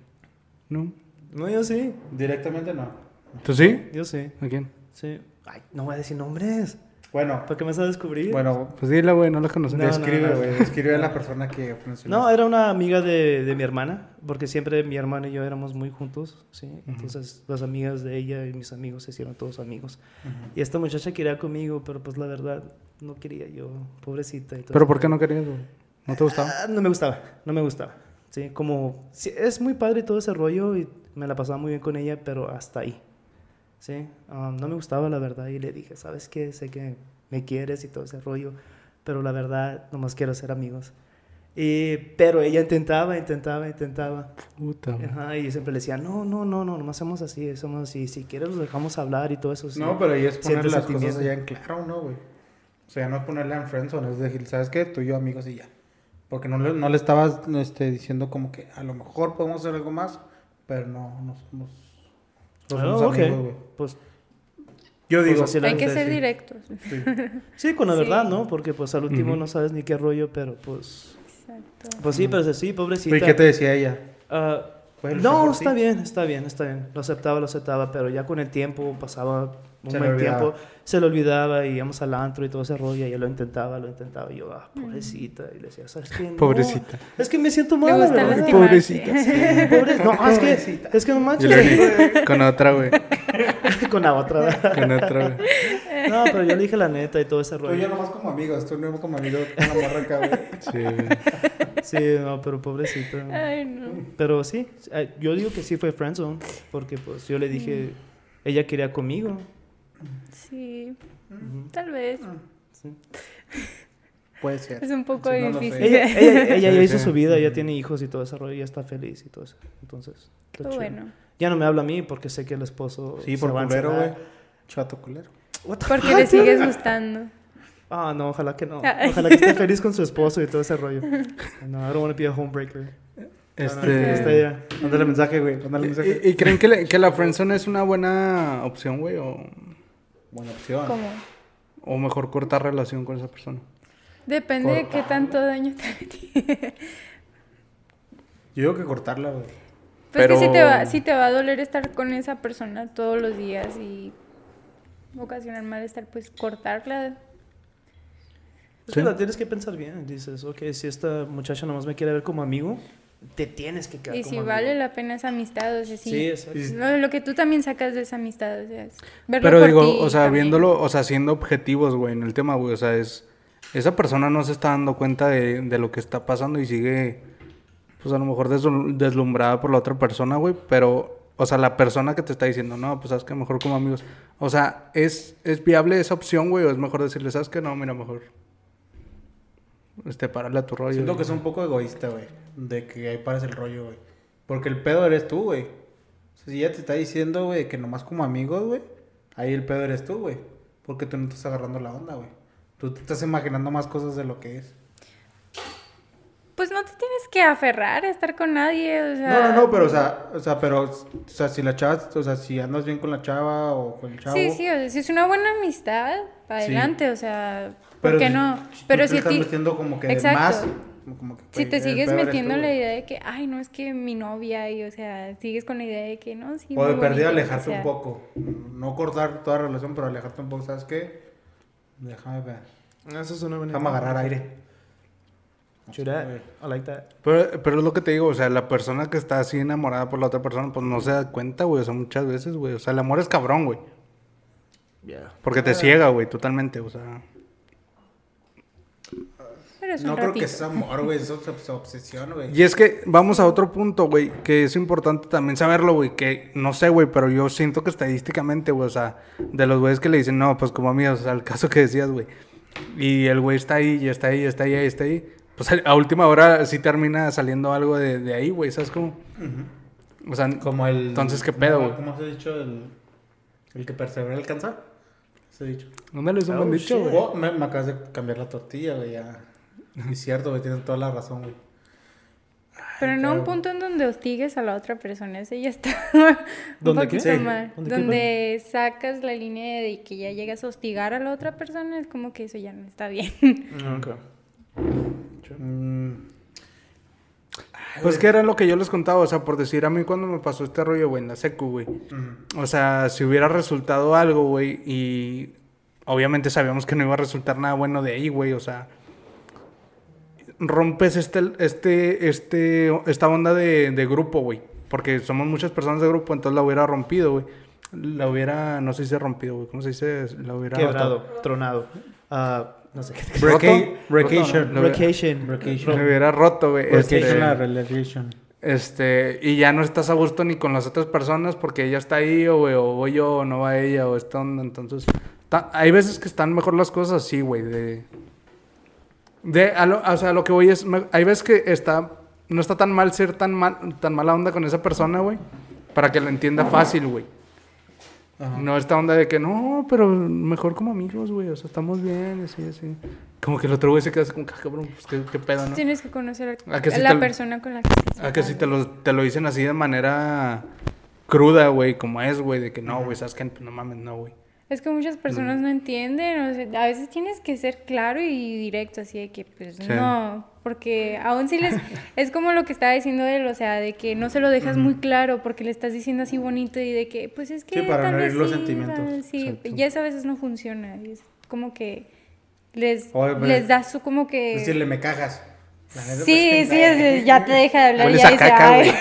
No. No, yo sí. directamente no. ¿Tú sí? Yo sí. ¿A quién? Sí. Ay, no voy a decir nombres. Bueno, ¿Para qué me vas a descubrir? bueno, Pues dile, güey, no la conocemos. No, no, describe, no. güey, describe a la persona que funciona. No, era una amiga de, de mi hermana, porque siempre mi hermana y yo éramos muy juntos, ¿sí? Entonces las amigas de ella y mis amigos se hicieron todos amigos. Y esta muchacha quería conmigo, pero pues la verdad no quería yo, pobrecita. y todo ¿Pero eso. por qué no querías, güey? ¿No te gustaba? Ah, no me gustaba, no me gustaba. Sí, como sí, es muy padre todo ese rollo y me la pasaba muy bien con ella, pero hasta ahí. Sí, um, no me gustaba la verdad y le dije, ¿sabes qué? Sé que me quieres y todo ese rollo, pero la verdad nomás quiero ser amigos. Y, pero ella intentaba, intentaba, intentaba. Puta. Ajá, y yo siempre le decía, no, no, no, no, nomás somos así, somos así. Si quieres los dejamos hablar y todo eso. sí". No, pero ahí es poner las cosas ya en claro, ¿no, güey? O sea, no es ponerla en friendzone, es decir, ¿sabes qué? Tú y yo amigos y ya. Porque no le, no le estabas este, diciendo como que a lo mejor podemos hacer algo más, pero no, no somos, no Ah, ok. amigos. Pues Yo digo, Pues la Hay que ser sí. directos. sí. sí, con la Sí. verdad, ¿no? Porque pues al último no sabes ni qué rollo, pero pues... Exacto. Pues sí, pero sí, pobrecita. ¿Y qué te decía ella? Ah, Pues, no, está bien, está bien, está bien. Lo aceptaba, lo aceptaba, pero ya con el tiempo pasaba un Se buen tiempo, se lo olvidaba y íbamos al antro y todo ese rollo. Y yo lo intentaba, lo intentaba. Y yo, ah, pobrecita. Y le decía, ¿sabes qué? No, Pobrecita. es que me siento mal, verdad. Pobrecita. Sí, pobre- No, es que, es que no manches. con otra, güey. con la otra. ¿verdad? Con otra, güey. No, pero yo le dije la neta y todo ese Tú y yo rollo. nomás como amigos, tú no como amigo con la morra acá, güey. Sí. Sí, no, pero pobrecita. Ay, no. Pero sí, eh, yo digo que sí fue friendzone, porque pues yo le dije, ella quería conmigo. Sí, tal vez. Sí. Puede ser. Es un poco Sí, no difícil. Ella, ella, ya Sí, hizo su vida, ya tiene hijos y todo ese rollo, ya está feliz y todo eso. Entonces, está Qué chido. bueno. Ya no me habla a mí porque sé que el esposo. Sí, se por culero, encerrar. güey. Chato culero. Porque le sigues gustando. Ah, no, ojalá que no. Ay. Ojalá que esté feliz con su esposo y todo ese rollo. No, I don't want to be a homebreaker. Este... Mándale mensaje, güey. Mándale mensaje. ¿Y, y creen que, le- que la friendzone es una buena opción, güey? O, Buena opción. ¿Cómo? o mejor cortar relación con esa persona? Depende de qué tanto daño te metí. Yo digo que cortarla, güey. Pues que sí te, va, Pero- sí te va a doler estar con esa persona todos los días y ocasionar malestar, pues cortarla. Es Sí. que la tienes que pensar bien. Dices, ok, si esta muchacha nomás me quiere ver como amigo, te tienes que quedar Y como si amigo. vale la pena esa amistad, o sea, sí. Sí, exacto. Lo, lo que tú también sacas de esa amistad, o sea, es verlo Pero por digo, ti o sea, también. viéndolo, o sea, siendo objetivos, güey, en el tema, güey, o sea, es... Esa persona no se está dando cuenta de, de lo que está pasando y sigue, pues a lo mejor deslum- deslumbrada por la otra persona, güey, pero, o sea, la persona que te está diciendo, no, pues sabes que mejor como amigos. O sea, ¿es, es viable esa opción, güey? ¿O es mejor decirle, sabes que no, mira, mejor... Este, pararle a tu rollo. Siento que es un poco egoísta, güey. De que ahí pares el rollo, güey. Porque el pedo eres tú, güey. O sea, si ella te está diciendo, güey, que nomás como amigos, güey. Ahí el pedo eres tú, güey. Porque tú no estás agarrando la onda, güey. Tú te estás imaginando más cosas de lo que es. Pues no te tienes que aferrar a estar con nadie, o sea... No, no, no, pero, o sea, o sea, pero, o sea, si la chava, o sea, si andas bien con la chava o con el chavo. Sí, sí, o sea, si es una buena amistad, para Sí. adelante, o sea, ¿Por qué no? Si, Pero tú si te estás ti- metiendo como que Exacto. más. como que, Si te sigues metiendo tú, la idea de que, ay, no, es que mi novia, y o sea, sigues con la idea de que no, sí. O de que alejarte un poco. No cortar toda relación, pero alejarte un poco. ¿Sabes qué? Déjame ver. Eso es una buena Déjame agarrar aire. That. I like that. Pero, pero es lo que te digo, o sea, la persona que está así enamorada por la otra persona, pues no se da cuenta, güey, o sea, muchas veces, güey. O sea, el amor es cabrón, güey. Yeah. Porque te ciega, güey, totalmente, o sea. Pero es un No creo que es amor, güey. Es obs- obsesión, güey. Y es que vamos a otro punto, güey, que es importante también saberlo, güey, que no sé, güey, pero yo siento que estadísticamente, güey, o sea, de los güeyes que le dicen, no, pues como a mí, o sea, el caso que decías, güey, y el güey está ahí, y está ahí, y está ahí, y está ahí, pues a última hora sí termina saliendo algo de, de ahí, güey, ¿sabes cómo? O sea, Como el. Entonces, ¿qué pedo, güey? ¿Cómo se ha dicho? El, el que persevera alcanza. Se ha dicho. ¿dónde les han Oh, dicho, shit. güey? Oh, me, me acabas de cambiar la tortilla, güey. Ya. Es cierto, güey. Tienes toda la razón, güey. Pero no un claro. punto en donde hostigues a la otra persona, ese ya está un ¿Dónde qué? Sí. mal. ¿Dónde qué, Donde sacas la línea de que ya llegas a hostigar a la otra persona, es como que eso ya no está bien. Okay. Mm, Pues que era lo que yo les contaba, o sea, por decir a mí cuando me pasó este rollo, güey, en la secu, güey. O sea, si hubiera resultado algo, güey, y obviamente sabíamos que no iba a resultar nada bueno de ahí, güey, o sea, rompes este, este, este, esta onda de, de grupo, güey, porque somos muchas personas de grupo, entonces la hubiera rompido, güey. La hubiera, no sé si se rompido, güey, ¿cómo se dice? La hubiera Quebrado, tronado. Ah, no sé qué. Lo- Vacation. La hubiera roto, güey. Brecation este- la relation. Este, y ya no estás a gusto ni con las otras personas porque ella está ahí, o, güey, o voy yo, o no va ella, o esta onda. Entonces, ta- hay veces que están mejor las cosas así, güey. De, de a lo, o sea, lo que voy es, me- hay veces que está, no está tan mal ser tan, mal, tan mala onda con esa persona, güey, para que la entienda fácil, güey. Ajá. No esta onda de que no, pero mejor como amigos, güey, o sea, estamos bien, así, así. Como que el otro güey se queda así como, "Ah, cabrón, pues qué, qué pedo, ¿no? Tienes que conocer a, ¿A que sí la te- persona con la que estás. Ah, que si te lo, te lo dicen así de manera cruda, güey, como es, güey, de que no, güey, sabes que no mames, no, güey. Es que muchas personas no entienden, o sea, a veces tienes que ser claro y directo, así de que pues Sí. no, porque aún si les, es como lo que estaba diciendo él, o sea, de que no se lo dejas muy claro porque le estás diciendo así bonito y de que pues es que Sí, para tal no vez los sí, sentimientos. sí, y eso a veces no funciona, y es como que les, Oye, pero- les da su como que... Decirle, me cagas. Sí, pues, sí, es- ya te deja de hablar y Hueles ya dice, caca, "Ay".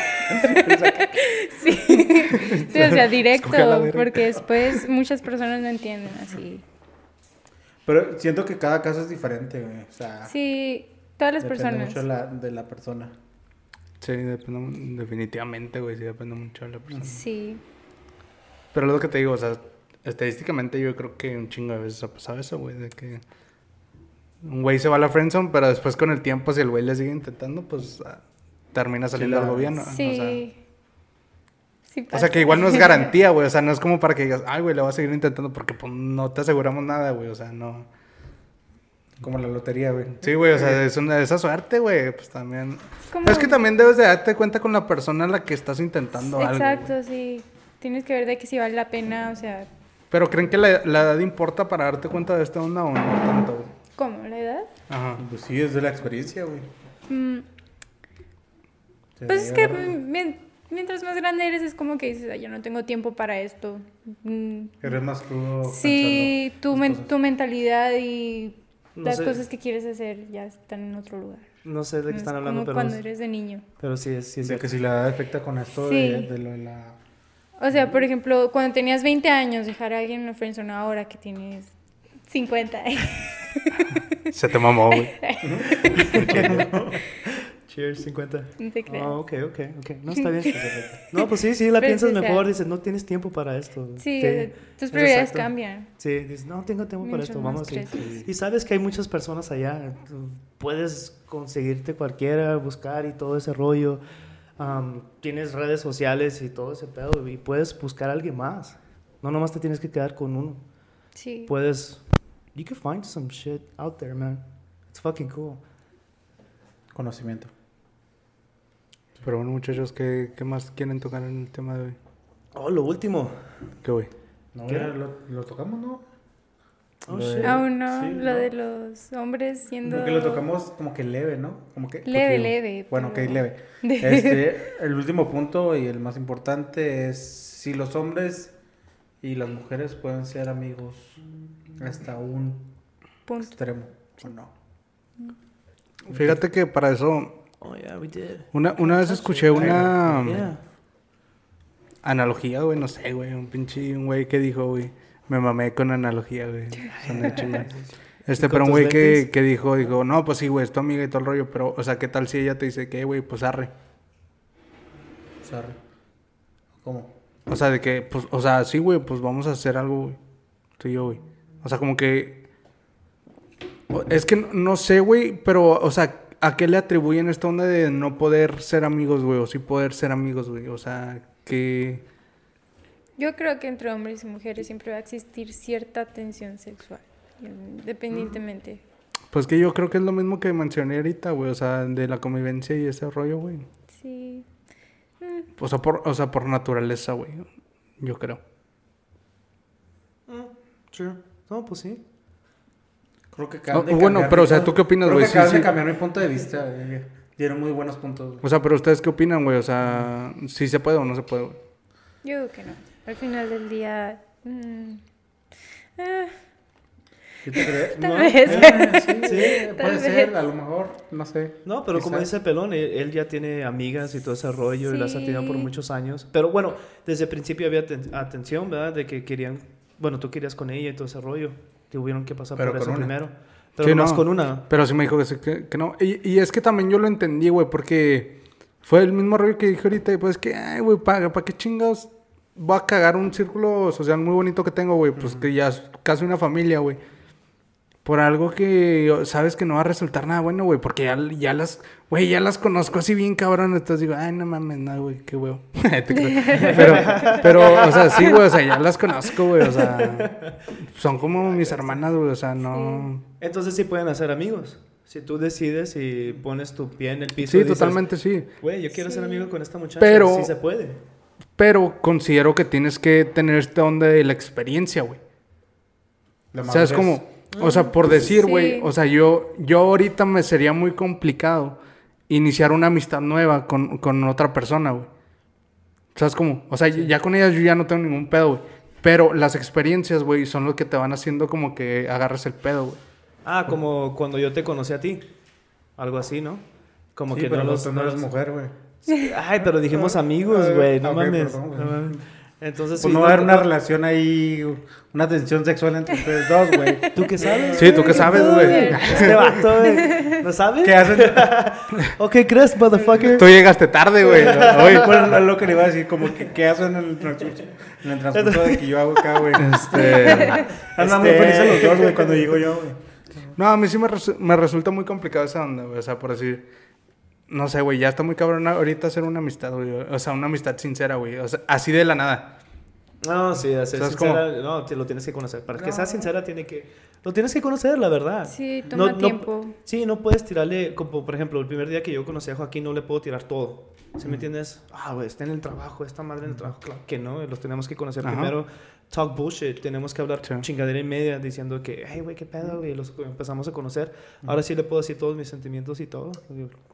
Sí, sí, o sea, directo, porque después muchas personas no entienden así. Pero siento que cada caso es diferente, güey. O sea, Sí, todas las depende personas. mucho la- de la persona. Sí, depende, definitivamente, güey, sí depende mucho de la persona. Sí. Pero es lo que te digo, o sea, estadísticamente yo creo que un chingo de veces ha pasado eso, güey, de que un güey se va a la friendzone, pero después con el tiempo, si el güey le sigue intentando, pues ah, termina saliendo algo bien, sea, Sí. O sea, que igual no es garantía, güey. O sea, no es como para que digas, ay, güey, le voy a seguir intentando porque pues, no te aseguramos nada, güey. O sea, no. Como la lotería, güey. Sí, güey, o sea, es una de esa suerte, güey. Pues también. Es como- Es que también debes de darte cuenta con la persona a la que estás intentando algo. Exacto, sí. Tienes que ver de que si vale la pena, o sea, Pero ¿creen que la, la edad importa para darte cuenta de esta onda o no tanto, güey? ¿cómo? ¿La edad? Ajá. Pues sí, es de la experiencia, güey. Mm, pues es que mientras más grande eres es como que dices, "Ay, yo no tengo tiempo para esto. Mm, Eres más crudo. Sí, tu, men- cosas. tu mentalidad y No las sé. cosas que quieres hacer ya están en otro lugar. No sé de No qué es están hablando, como pero, cuando eres de niño. pero sí, es- sí es De que si la edad afecta con esto Sí. de, de lo de la... O sea, por ejemplo, cuando tenías 20 años, dejar a alguien en la friendzone ahora que tienes 50. Se te mamó, güey. Cheers, 50. no te creas. Ah, ok, ok, ok. No, está bien. No, pues sí, sí, la Pero piensas sí, mejor. Dices, no tienes tiempo para esto. Sí, Sí, tus es prioridades exacto. cambian. Sí, dices, no tengo tiempo para Mientras esto, vamos a ir. creces. Y sabes que hay muchas personas allá. tú Puedes conseguirte cualquiera, buscar y todo ese rollo. Am, tienes redes sociales y todo ese pedo. Y puedes buscar a alguien más. No nomás te tienes que quedar con uno. Sí. Puedes. You can find some shit out there, man. It's fucking cool. Conocimiento. Pero bueno, muchachos, ¿qué, ¿qué más quieren tocar en el tema de hoy? Oh, lo último. ¿Qué, güey? No, ¿Qué? ya lo, lo tocamos, ¿no? Oh, Lo de- shit. Aún no, Sí, lo no. de los hombres siendo... Porque lo tocamos como que leve, ¿no? Como que Leve, porque- leve, Bueno, pero- ok, leve. Este, el último punto y el más importante es si los hombres y las mujeres pueden ser amigos hasta un Punto. extremo o no. Fíjate que para eso, Oh, yeah, we did. una, una vez escuché una Yeah. analogía, güey, no sé, güey, un pinche un güey que dijo, güey, me mamé con analogía, güey. son de chingada. Este, ¿Y con pero un güey que, que dijo, dijo, no, pues sí, güey, es tu amiga y todo el rollo, pero, o sea, ¿qué tal si ella te dice que, güey, pues arre? Sorry. ¿Cómo? O sea, de que, pues, o sea, sí, güey, pues vamos a hacer algo, güey. Tú y yo, güey. O sea, como que. Es que no, no sé, güey, pero, o sea, ¿a qué le atribuyen esta onda de no poder ser amigos, güey? O sí poder ser amigos, güey. O sea, que. Yo creo que entre hombres y mujeres siempre va a existir cierta tensión sexual, independientemente. Pues que yo creo que es lo mismo que mencioné ahorita, güey. O sea, de la convivencia y ese rollo, güey. Sí. O sea, por, o sea, por naturaleza, güey. Yo creo. Sure. No, pues sí. Creo que acaban de bueno, cambiar pero, mi o sea, punto- ¿tú qué opinas, creo güey? que Sí, acaban de sí. cambiar mi punto de vista. eh, Dieron muy buenos puntos. O sea, pero ustedes qué opinan, güey? O sea, ¿sí se puede o no se puede, güey? Yo digo que no. Al final del día... mm, ah, ¿Sí te crees? Tal No, vez. eh, sí, sí, Tal puede vez. ser, a lo mejor, no sé. No, pero como dice Pelón, él, él ya tiene amigas y todo ese rollo y las ha tenido por muchos años. Pero bueno, desde el principio había aten- atención, ¿verdad? De que querían, bueno, tú querías con ella y todo ese rollo. Tuvieron que pasar Pero por con eso una. primero. Pero Sí, más no. con una. Pero sí me dijo que, sí, que, que no. Y, y es que también yo lo entendí, güey, porque fue el mismo rollo que dije ahorita. Y pues que, ay, güey, ¿para qué chingados voy a cagar un círculo social muy bonito que tengo, güey? Pues que ya es casi una familia, güey. Por algo que sabes que no va a resultar nada bueno, güey. Porque ya, ya las, güey, ya las conozco así bien cabrón. Entonces digo, ay, no mames, no, güey, qué huevo. Pero, pero, o sea, sí, güey, o sea, ya las conozco, güey. O sea, son como mis hermanas, güey. O sea, no. Entonces sí pueden hacer amigos. Si tú decides y pones tu pie en el piso. Sí, y dices, totalmente sí. Güey, yo quiero ser amigo con esta muchacha. Pero- Sí se puede. Pero considero que tienes que tener esta onda de la experiencia, güey. La O sea, es como, o sea, por decir, Sí. güey, o sea, yo, yo ahorita me sería muy complicado iniciar una amistad nueva con, con otra persona, güey. ¿Sabes cómo? O sea, ya con ellas yo ya no tengo ningún pedo, güey. Pero las experiencias, güey, son lo que te van haciendo como que agarres el pedo, güey. Ah, como cuando yo te conocí a ti. Algo así, ¿no? Como Sí, que pero no los... tú no no eres los- mujer, güey. Ay, pero dijimos amigos, Ah, güey. No mames. perdón, no mames. Entonces, Pues sí, no va a haber una relación ahí, una tensión sexual entre ustedes dos, güey. ¿Tú qué sabes? Sí, ¿tú qué sabes, güey? Este vato, güey. ¿No sabes? ¿Qué hacen? ¿O qué crees, motherfucker? Tú llegaste tarde, güey. Oye, bueno, lo que le iba a decir, como que qué hacen en el transcurso, en el transcurso de que yo hago acá, güey. Este... Andan muy Este- felices los dos, güey, cuando llego yo, güey. No, a mí sí me, resu- me resulta muy complicado esa onda, güey. O sea, por decir, no sé, güey, ya está muy cabrón ahorita hacer una amistad, güey. O sea, una amistad sincera, güey. O sea, así de la nada. No, sí, hacer ¿Sabes sincera, no, te lo tienes que conocer. Para que sea sincera, tiene que, lo tienes que conocer, la verdad. Sí, toma tiempo. sí, no puedes tirarle, como por ejemplo, el primer día que yo conocí a Joaquín, no le puedo tirar todo. ¿Sí me entiendes? Ah, güey, está en el trabajo, esta madre en el trabajo. Claro que no, los tenemos que conocer Ajá. primero. Talk bullshit, tenemos que hablar Sí. chingadera y media diciendo que, hey, güey, qué pedo, güey, los empezamos a conocer. Ahora sí le puedo decir todos mis sentimientos y todo.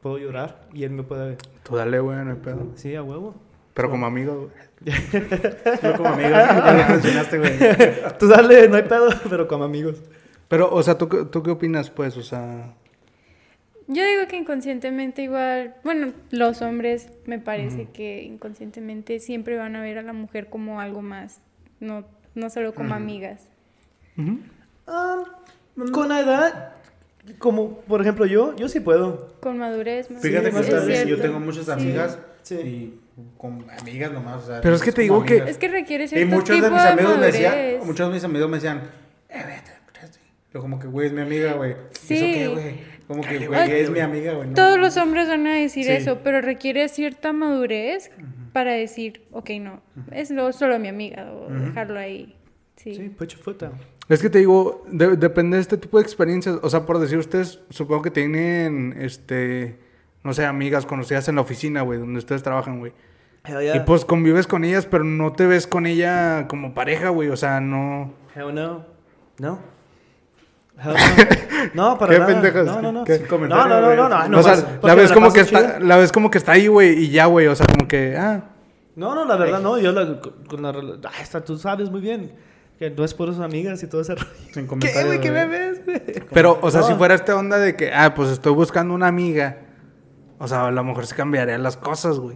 Puedo llorar y él me puede, Tú dale, güey, no hay pedo. sí, a huevo. Pero como amigo, güey. Yo como amigo, ya lo mencionaste, güey. Tú dale, no hay pedo, pero como amigos. Pero, o sea, ¿tú, ¿tú qué opinas, pues? O sea... Yo digo que inconscientemente igual, bueno, los hombres me parece que inconscientemente siempre van a ver a la mujer como algo más, no, no solo como amigas. Ah, con la edad, como por ejemplo yo, yo sí puedo. Con madurez. más Fíjate es que tal vez yo tengo muchas Sí. amigas Sí. y con amigas nomás, o sea, Pero es que te digo que-. Es que requiere Y cierto muchos tipo de mis amigos me decían, madurez. muchos de mis amigos me decían, eh, como que, güey, es mi amiga, güey. Sí. ¿Eso qué, güey? Como que, güey, es mi amiga, güey. no. Todos los hombres van a decir Sí. eso, pero requiere cierta madurez para decir, ok, no, es lo- solo mi amiga, o dejarlo ahí. Sí. Sí, put your foot down. Es que te digo, de- depende de este tipo de experiencias. O sea, por decir, ustedes supongo que tienen, este, no sé, amigas conocidas en la oficina, güey, donde ustedes trabajan, güey. Hell yeah. Y pues convives con ellas, pero no te ves con ella como pareja, güey. O sea, no... Hell no. No. No, para ¿Qué nada. pendejos? No, no, no. ¿Qué No, no, no, no, no. o sea, más la ves como que está, la ves como que está ahí, güey, y ya, güey, o sea, como que, ah, No, no, la verdad no. Yo la, con la, rela- ah, tú sabes muy bien que no es por sus amigas y todo ese rollo. Sin ¿Qué, güey? ¿Qué me güey. ves, güey? Pero, o sea, No. si fuera esta onda de que, ah, pues estoy buscando una amiga, o sea, a lo mejor se cambiarían las cosas, güey.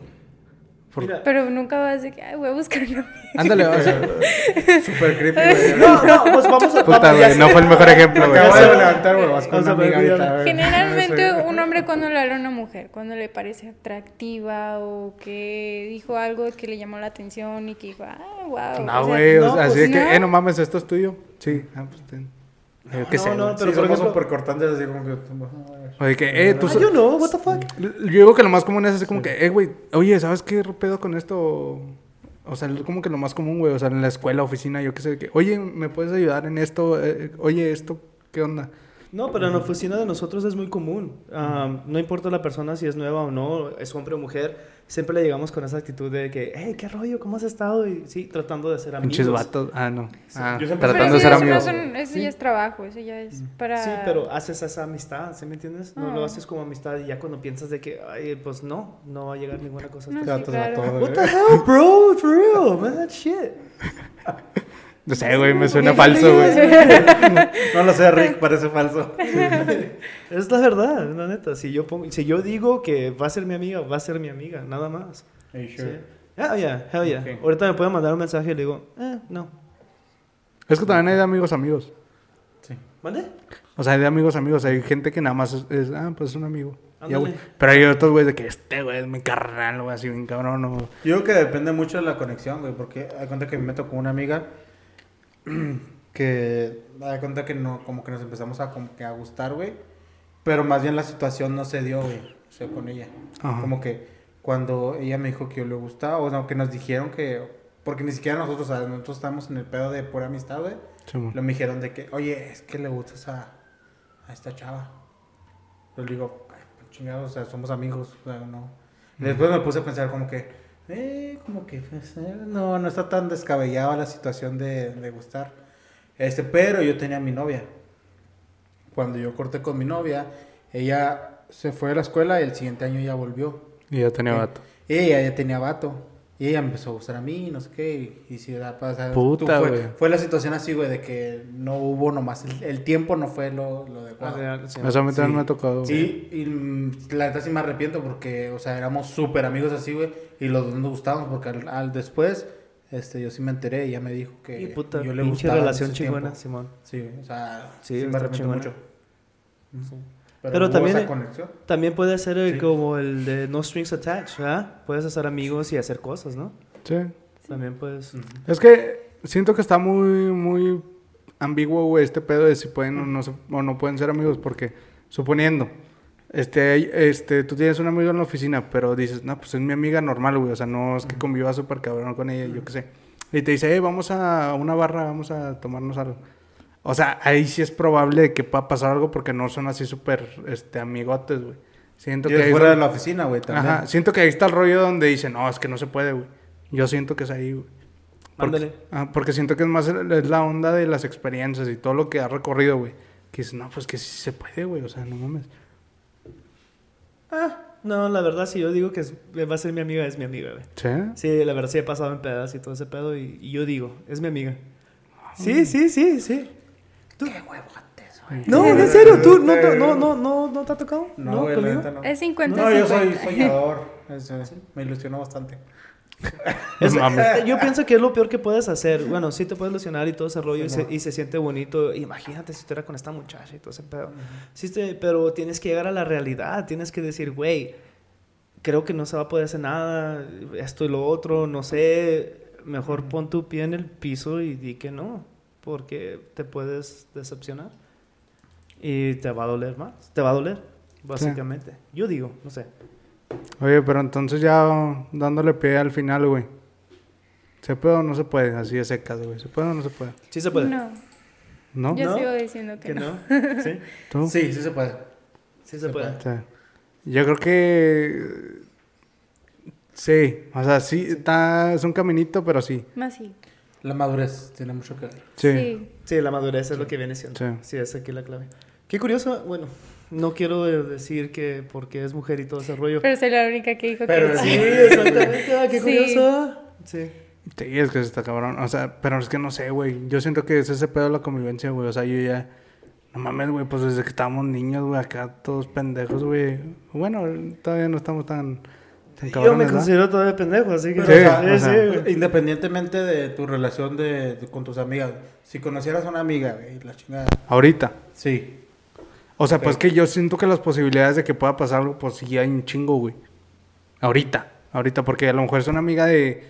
Por- Mira, Pero nunca vas de que, ay, voy a buscar una amiga". Ándale, o sea, Super creepy, güey. No, no, pues vamos a... puta, güey, no fue el mejor ejemplo, güey. Acabo de levantar, güey. Vas con una amiga ahorita. Generalmente un hombre cuando le habla a una mujer, cuando le parece atractiva o que dijo algo que le llamó la atención y que dijo, ah, wow. No, güey, o sea, así de que, no. eh, no mames, esto es tuyo. Sí, ah, pues ten. Qué no, sé, no, güey. pero sí, por ejemplo- súper cortantes, así como que... O de que, eh, tú... Ah, yo no, what the fuck. Yo digo que lo más común es así como que, eh, güey, oye, ¿sabes qué pedo con esto? O sea, es como que lo más común, güey, o sea, en la escuela, oficina, yo qué sé, que, oye, ¿me puedes ayudar en esto? Eh, oye, ¿esto qué onda? No, pero en la oficina de nosotros es muy común. Um, no importa la persona si es nueva o no, es hombre o mujer, siempre le llegamos con esa actitud de que, hey, ¿qué rollo? ¿Cómo has estado? Y sí, tratando de ser amigos. Pinches vatos. Ah, no. Ah, Yo siempre- tratando de sí, ser eso, no amigos. son- eso ya es trabajo, eso ya es para... Sí, pero haces esa amistad, ¿sí me entiendes? No lo Ah. haces como amistad y ya cuando piensas de que, ay, pues no, no va a llegar ninguna cosa. No, sí, claro. What the hell, bro? For real, man, that shit. No sé, güey, me suena falso, güey. No lo sé, Rick, parece falso. Es la verdad, la neta. Si yo, pongo, si yo digo que va a ser mi amiga, va a ser mi amiga, nada más. Hey, Sí. sure. Hell yeah, hell yeah. Ok. Ahorita me pueden mandar un mensaje y le digo, eh, no. Es que también hay de amigos amigos. Sí. ¿Mande? O sea, hay de amigos amigos. Hay gente que nada más es, es, ah, pues es un amigo. Ya. Pero hay otros, güey, de que este, güey, es mi carnal, güey, así bien cabrón. O... Yo creo que depende mucho de la conexión, güey, porque hay cuenta que me meto con una amiga que da cuenta que no, como que nos empezamos a, como que a gustar, güey, pero más bien la situación no se dio, güey, o sea, con ella. Ajá. Como que cuando ella me dijo que yo le gustaba, o sea, que nos dijeron que, porque ni siquiera nosotros, nosotros estamos en el pedo de pura amistad, güey, Simón. lo me dijeron de que, oye, es que le gustas a, a esta chava. Yo le digo, "Ay, pues, chingados, o sea, somos amigos, o sea, no. Y después me puse a pensar como que, eh, como que, pues, eh, no, no está tan descabellada la situación de, de gustar. Este, pero yo tenía a mi novia. Cuando yo corté con mi novia, ella se fue a la escuela y el siguiente año ya volvió. Y ya tenía vato. Ella ya tenía vato. Y ella empezó a gustar a mí, no sé qué. Y, y si da pasa. Puta, fue, güey. fue la situación así, güey, de que no hubo nomás. El, el tiempo no fue lo, lo adecuado. Sí. Eso a mí también Sí. me ha tocado. güey. Sí, y mm, la neta sí me arrepiento porque, o sea, éramos súper amigos así, güey. Y los dos nos gustábamos porque al, al después, este, yo sí me enteré y ella me dijo que Y puta, yo le gustaba relación chingona. Simón. Sí, o sea, Sí, sí, me arrepiento chingona. mucho. Pero, Pero hubo también- esa conexión. También puede ser el- Sí. como el de no strings attached, ¿verdad? Puedes hacer amigos y hacer cosas, ¿no? Sí. También puedes... Es que siento que está muy, muy ambiguo, güey, este pedo de si pueden o no, se- o no pueden ser amigos, porque suponiendo, este, este, tú tienes un amigo en la oficina, pero dices, no, pues es mi amiga normal, güey, o sea, no es que conviva súper cabrón con ella, yo qué sé. Y te dice, hey, vamos a una barra, vamos a tomarnos algo. O sea, ahí sí es probable que pueda pasar algo porque no son así súper, este, amigotes, güey. Siento Y que es ahí fuera es de la oficina, güey, también. Ajá, siento que ahí está el rollo donde dicen, no, es que no se puede, güey. Yo siento que es ahí, güey. Porque, Ándale. ah, porque siento que es más es la onda de las experiencias y todo lo que ha recorrido, güey. Que dices, no, pues que sí se puede, güey. O sea, no mames. Ah, no, la verdad, si yo digo que es- va a ser mi amiga, es mi amiga, güey. ¿Sí? Sí, la verdad sí he pasado en pedas y todo ese pedo y, y yo digo, es mi amiga. Sí, sí, sí, sí. ¿Tú? ¿Qué huevotes, güey? No, en serio, ¿tú no, te- no, no, no, no te ha tocado? No, güey, la no. Es 50 No, yo soy soñador. Es, eh, me ilusionó bastante. Es- eh, yo pienso que es lo peor que puedes hacer. Bueno, sí te puedes lesionar y todo ese rollo y, se, y se siente bonito. Imagínate si estuviera con esta muchacha y todo ese pedo. Sí, te- pero tienes que llegar a la realidad. Tienes que decir, güey, creo que no se va a poder hacer nada. Esto y lo otro, no sé. Mejor pon tu pie en el piso y di que no. Porque te puedes decepcionar. Y te va a doler más. Te va a doler, básicamente. Yo digo, no sé. Oye, pero entonces ya dándole pie al final, güey. ¿Se puede o no se puede? Así de secas, güey. ¿Se puede o no se puede? Sí se puede. No, ¿No? yo ¿No? sigo diciendo que, ¿Que no. no? ¿Sí? ¿Tú? Sí, sí se puede. Sí se Se puede. Yo creo que... Sí. O sea, sí, está, es un caminito, pero sí. Más sí. La madurez tiene mucho que ver. Sí. Sí, la madurez es lo que viene siendo. Sí. Sí, es aquí la clave. Qué curioso, bueno, no quiero de- decir que porque es mujer y todo ese rollo. Pero soy la única que dijo Pero que Sí, exactamente. ah, qué curioso. Sí. Sí, es que está cabrón. O sea, pero es que no sé, güey. Yo siento que es ese pedo de la convivencia, güey. O sea, yo ya. No mames, güey, pues desde que estábamos niños, güey, acá todos pendejos, güey. Bueno, todavía no estamos tan. Yo me ¿verdad? considero todavía pendejo, así que... Pero, o sea, sí, o sea, sí, güey. Independientemente de tu relación de, de- con tus amigas, si conocieras a una amiga, güey, la chingada. Ahorita. Sí. O sea, Ok. pues que yo siento que las posibilidades de que pueda pasar algo, pues sí hay un chingo, güey. Ahorita. Ahorita, porque a lo mejor es una amiga de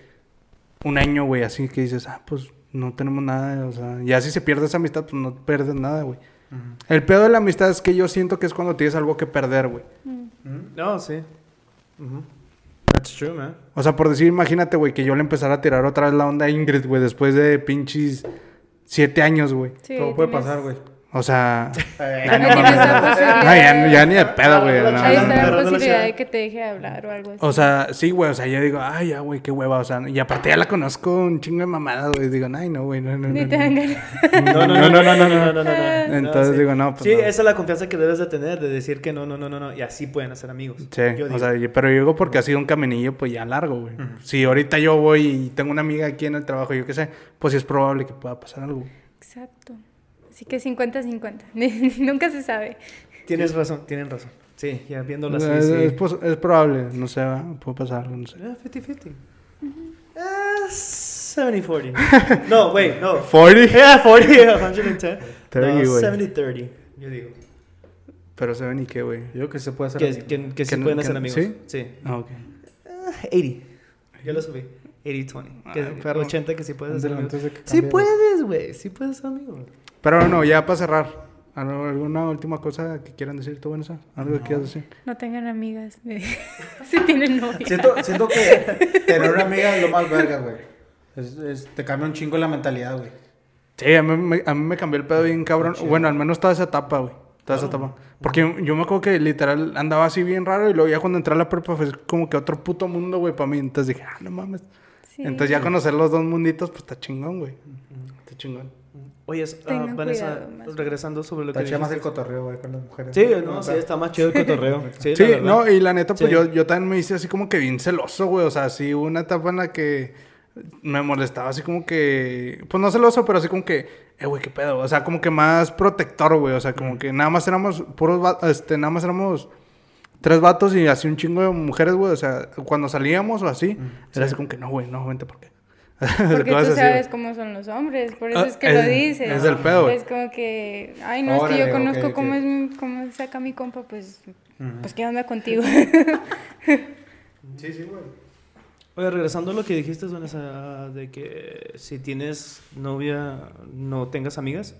un año, güey, así que dices, ah, pues no tenemos nada, o sea, ya si se pierde esa amistad, pues no pierdes nada, güey. El pedo de la amistad es que yo siento que es cuando tienes algo que perder, güey. No, sí. Ujú. That's true, man. O sea, por decir, imagínate, güey, que yo le empezara a tirar otra vez la onda a Ingrid, güey, después de pinches siete años, güey. Sí, Todo puede tienes- pasar, güey. O sea, ya, ni de pedo, güey. Ahí está la posibilidad de que te deje hablar o algo así. O sea, sí, güey. O sea, yo digo, ay, ya, güey, qué hueva. O sea, y aparte ya la conozco un chingo de mamadas, güey. Digo, ay, no, güey, no, no. Ni te. No, no, no, no, no, no, no, Entonces digo, no, pues. Sí, esa es la confianza que debes de tener, de decir que no, no, no, no, no. Y así pueden hacer amigos. Sí, yo o sea, pero yo digo porque ha sido un caminillo, pues ya largo, güey. Si ahorita yo voy y tengo una amiga aquí en el trabajo, yo qué sé, pues sí es probable que pueda pasar algo. Exacto. Así que 50-50. Nunca se sabe. Tienes razón, tienen razón. Sí, ya viéndolo así, es, sí. es es probable, no sé, va, puede pasar algo, no sé. Ah, 50-50. Ah, 70-40. no, wait, no. 40, Yeah, 40, 110. 30, no, güey. 70-30, yo digo. pero se ven y qué, güey. Yo creo que se puede hacer. Que, que, que Que no- pueden que- hacer amigos. ¿sí? Sí. Ah, ok. Ah, 80. Yo lo subí. 80-20. Que- Ay, pero no. 80 que sí puedes hacer amigos. Sí puedes, güey. Sí puedes ser amigo. Pero no, ya para cerrar, ¿algo- ¿alguna última cosa que quieran decir tú, Vanessa? ¿Algo que quieras decir? No tengan amigas. si tienen novia. Siento, siento que tener una amiga es lo más verga, güey. Es, es- te cambia un chingo la mentalidad, güey. Sí, a mí, me- a mí me cambió el pedo bien cabrón. Bueno, al menos toda esa etapa, güey. Toda esa etapa. Porque yo, yo me acuerdo que literal andaba así bien raro y luego ya cuando entré a la prepa fue como que otro puto mundo, güey, para mí. Entonces dije, ah, no mames. Sí. Entonces ya conocer los dos munditos, pues está chingón, güey. Está chingón. Oye, es- Tengan Vanessa, cuidado, regresando sobre lo que Está más el cotorreo, güey, con las mujeres. Sí, no, sí, está más chido el cotorreo. Sí, no, y la neta, pues Sí. yo, yo también me hice así como que bien celoso, güey. O sea, sí, hubo una etapa en la que me molestaba así como que, pues no celoso, pero así como que, eh, güey, qué pedo. O sea, como que más protector, güey. O sea, como que nada más éramos puros, este, nada más éramos tres vatos y así un chingo de mujeres, güey. O sea, cuando salíamos o así, era así como que, no, güey, no, vente, ¿por qué? Porque tú sabes cómo son los hombres, por eso Ah, es que es- lo dices. es el pedo. Es como que, ay, no, es que Órale, yo conozco ok, cómo ok. es mi- cómo es acá mi compa, pues, pues qué onda contigo. Sí, sí, güey. Oye, regresando a lo que dijiste, Vanessa, de que si tienes novia, no tengas amigas.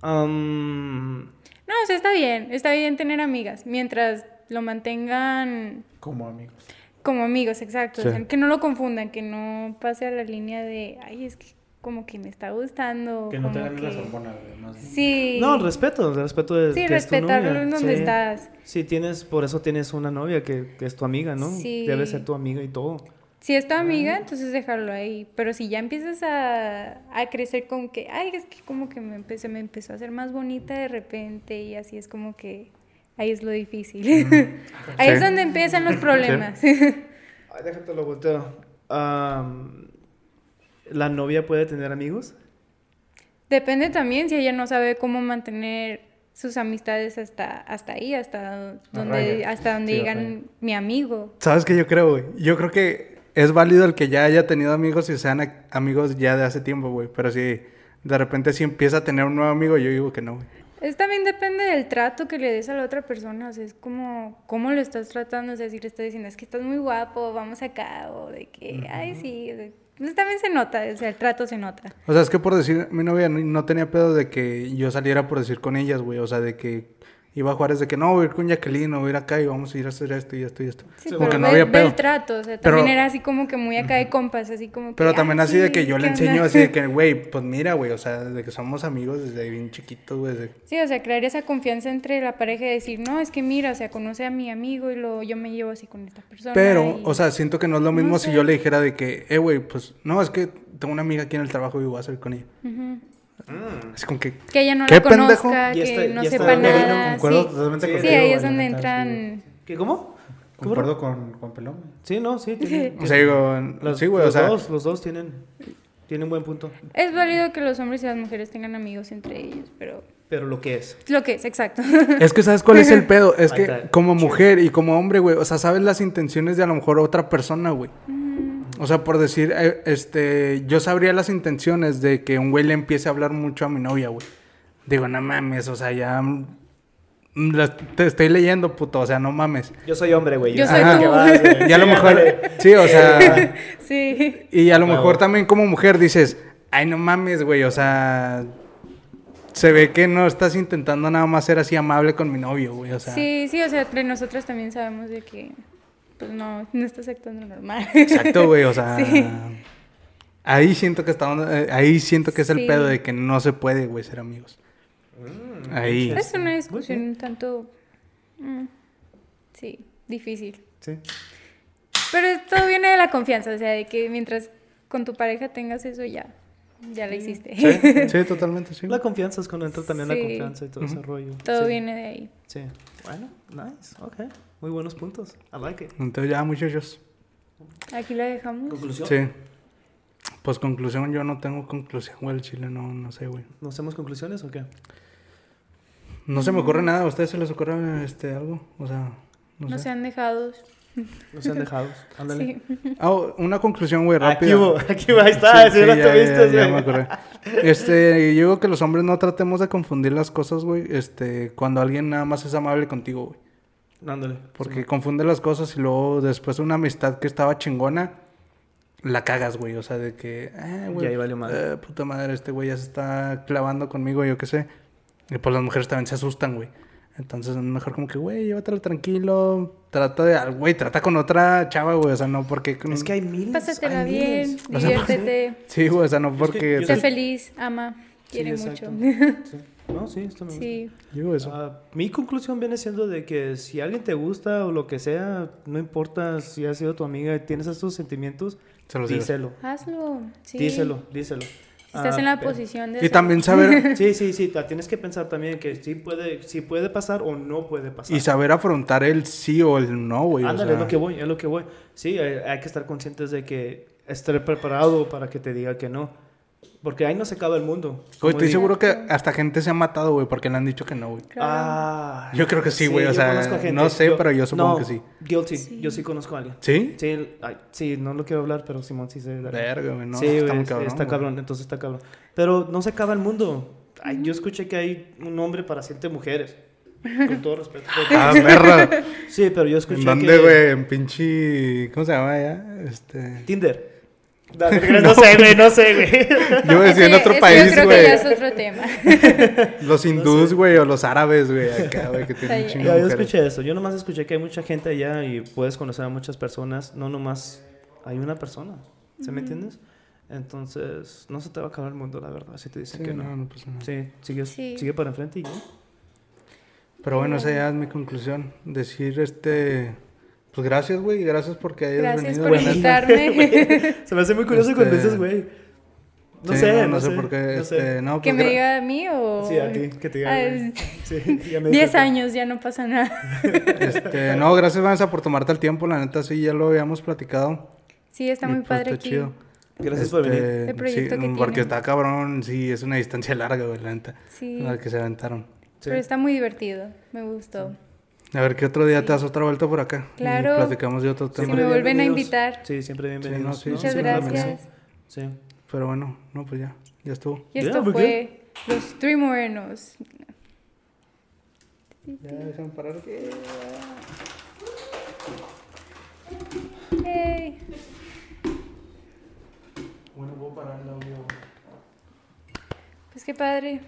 Am, no, o sea, está bien, está bien tener amigas, mientras lo mantengan Como amigos. Como amigos, exacto. Sí. O sea, que no lo confundan, que no pase a la línea de, ay, es que como que me está gustando. Que no te que- hormonas, güey. más bien. Sí. No, el respeto, el respeto de Sí, que es tu respetarlo novia. en donde Sí. estás. Sí, tienes, por eso tienes una novia que, que es tu amiga, ¿no? Sí. Debe ser tu amiga y todo. Si es tu amiga, entonces dejarlo ahí. Pero si ya empiezas a, a crecer con que, ay, es que como que me empecé, me empezó a hacer más bonita de repente y así es como que ahí es lo difícil. ahí es donde empiezan los problemas. Ay, déjate lo volteo. Am, ¿La novia puede tener amigos? Depende también si ella no sabe cómo mantener sus amistades hasta, hasta ahí, hasta donde, hasta donde Sí, a digan raya. mi amigo. ¿Sabes qué yo creo, güey? Yo creo que es válido el que ya haya tenido amigos y sean amigos ya de hace tiempo, güey. Pero si de repente si empieza a tener un nuevo amigo, yo digo que no, güey. Es también depende del trato que le des a la otra persona, o sea, es como, ¿cómo lo estás tratando? O sea, si le estás diciendo, es que estás muy guapo, vamos acá, o de que, ay, sí, o sea, pues también se nota, o sea, el trato se nota. O sea, es que por decir, mi novia no, no tenía pedo de que yo saliera por decir con ellas, güey. O sea, de que iba a jugar desde que no, voy a ir con Jacqueline, o voy a ir acá y vamos a ir a hacer esto y esto y esto. Sí, como pero que no había pedo. el trato, o sea, Pero- también era así como que muy acá de compas, así como que, Pero también "Ay, así de que yo le ¿qué enseño onda?". así de que, güey, pues mira, güey, o sea, de que somos amigos desde bien chiquitos, güey. desde- Sí, o sea, crear esa confianza entre la pareja y decir, no, es que mira, o sea, conoce a mi amigo y lo, yo me llevo así con esta persona. Pero, y- o sea, siento que no es lo mismo No si sé. yo le dijera de que, eh, güey, pues no, es que tengo una amiga aquí en el trabajo y voy a salir con ella. Es como que, Que ella no ¿Qué la conozca, que está- no ya sepa nada. Concuerdo Sí, totalmente Sí, ahí es donde entran... ¿Qué, ¿Cómo? Concuerdo con Juan Pelón. Sí, no, sí. o sea, digo, los, sí, güey, o los sea, dos, los dos tienen, tienen buen punto. Es válido que los hombres y las mujeres tengan amigos entre ellos, pero... Pero lo que es. Lo que es, exacto. es que sabes cuál es el pedo, es que como mujer y como hombre, güey, o sea, sabes las intenciones de a lo mejor otra persona, güey. O sea, por decir, eh, este, yo sabría las intenciones de que un güey le empiece a hablar mucho a mi novia, güey. Digo, no mames, o sea, ya mm, te estoy leyendo, puto, o sea, no mames. Yo soy hombre, güey. Yo sé soy tú. vas, güey. Y a lo mejor, sí, o sea, sí. y a lo Bravo. mejor también como mujer dices, ay, no mames, güey, o sea, se ve que no estás intentando nada más ser así amable con mi novio, güey, o sea. Sí, sí, o sea, entre nosotras también sabemos de que, pues no, no estás actuando normal. Exacto, güey, o sea. Sí. Ahí siento que está, ahí siento que es el pedo de que no se puede, güey, ser amigos. ahí. Es una discusión un tanto, mm, sí, difícil. Sí. Pero todo viene de la confianza, o sea, de que mientras con tu pareja tengas eso ya, ya lo hiciste. Sí, sí, totalmente, sí. La confianza es cuando entra también la confianza y todo ese rollo. Todo Sí. viene de ahí. Sí. Bueno, nice. Ok. Muy buenos puntos. I like it. Entonces ya, muchachos. Aquí lo dejamos. Conclusión. Sí. Pues conclusión, yo no tengo conclusión, güey, el chile no, no sé, güey. ¿No hacemos conclusiones o qué? No se me ocurre nada, ¿a ustedes se les ocurre este algo? O sea, no, No sé. sean dejados. No sean dejados. Ándale. Sí. Ah, una conclusión, güey, Aquí rápida. hubo, aquí hubo, ahí está, Sí, si sí, no ya, tuviste, ya, ya güey. me acordé. Este, yo digo que los hombres no tratemos de confundir las cosas, güey, este, cuando alguien nada más es amable contigo, güey. Ándale. Porque confunde las cosas y luego después de una amistad que estaba chingona, la cagas, güey. O sea, de que, eh, güey. Ya ahí valió madre. eh, puta madre, este güey ya se está clavando conmigo, yo qué sé. Y pues las mujeres también se asustan, güey. Entonces es mejor como que, güey, llévatelo tranquilo. Trata de, güey, trata con otra chava, güey. O sea, no porque. Es que hay miles. Pásatela hay bien, miles. O sea, diviértete, Sí, güey, o sea, no porque. yo sé soy- feliz, ama, quiere exacto. mucho. Sí. No, sí, esto me gusta. Sí, Digo eso. Ah, mi conclusión viene siendo de que si alguien te gusta o lo que sea, no importa si ha sido tu amiga y tienes estos sentimientos, Se los digo. díselo. hazlo. Sí. Díselo, díselo. Si estás Ah, en la pero- posición de Y también saber. Sí, sí, sí, tienes que pensar también que sí puede, sí puede pasar o no puede pasar. Y saber afrontar el sí o el no, güey. o Ándale, sea. es lo que voy, es lo que voy. Sí, hay, hay que estar conscientes de que estar preparado para que te diga que no. Porque ahí no se acaba el mundo. Güey, estoy digo- seguro que hasta gente se ha matado, güey, porque le han dicho que no, güey. Claro. Ah, Yo creo que sí, güey, o yo sea, gente. no sé, pero yo supongo no, que sí. Guilty, Sí. yo sí conozco a alguien. ¿Sí? Sí, ay, sí, no lo quiero hablar, pero Simón sí se Verga, güey, no. sí, está sí, cabrón. está cabrón, entonces está cabrón. Pero no se acaba el mundo. Ay, yo escuché que hay un hombre para siete mujeres. Con todo respeto. Ah, perra. Sí, pero yo escuché ¿En dónde, que... güey? En pinche. ¿Cómo se llama ya? Este. Tinder. No sé, güey, no sé, güey. Yo decía en otro país, Yo creo güey. que ya es otro tema. Los hindús, güey, o los árabes, güey, acá, güey, que tienen de yo mujeres. escuché eso. Yo nomás escuché que hay mucha gente allá y puedes conocer a muchas personas. No nomás hay una persona. ¿Se me entiendes? Entonces, no se te va a acabar el mundo, la verdad, si te dicen Sí, que no, no. no pasa nada. Sí, sigue, Sí. sigue para enfrente y ya. Pero bueno, esa ya es mi conclusión. Decir, este. Pues gracias, güey, gracias porque hayas Gracias venido. por la neta. invitarme. Se me hace muy curioso cuando Este- dices, güey. No Sí, sé, no, sé por qué. no sé. este, no, que pues, me gra- diga a mí o... Sí, a ti, que te diga. Ah, güey. Sí, ya me di 10 cuenta. años, ya no pasa nada. Este, no, gracias, Vanessa, por tomarte el tiempo. La neta, sí, ya lo habíamos platicado. Sí, está Y, muy pues, padre está aquí. chido. Gracias por venir. Este, El proyecto sí, que Porque tienen. está cabrón, sí, es una distancia larga, güey, la neta. Sí, La que se aventaron. Sí. pero está muy divertido. Me gustó. A ver, ¿qué otro día te das otra vuelta por acá? Claro. Y platicamos de otro Si tema. me vuelven a bienvenidos. invitar. Sí, siempre bienvenidos. no, sí, No, Muchas sí, que gracias. Sí. Sí. Pero bueno, no, pues ya, ya estuvo. Y Ya, esto ¿por fue Los Three Morenos. Ya, déjame parar aquí. Yay. Bueno, voy a parar el audio. Pues qué padre.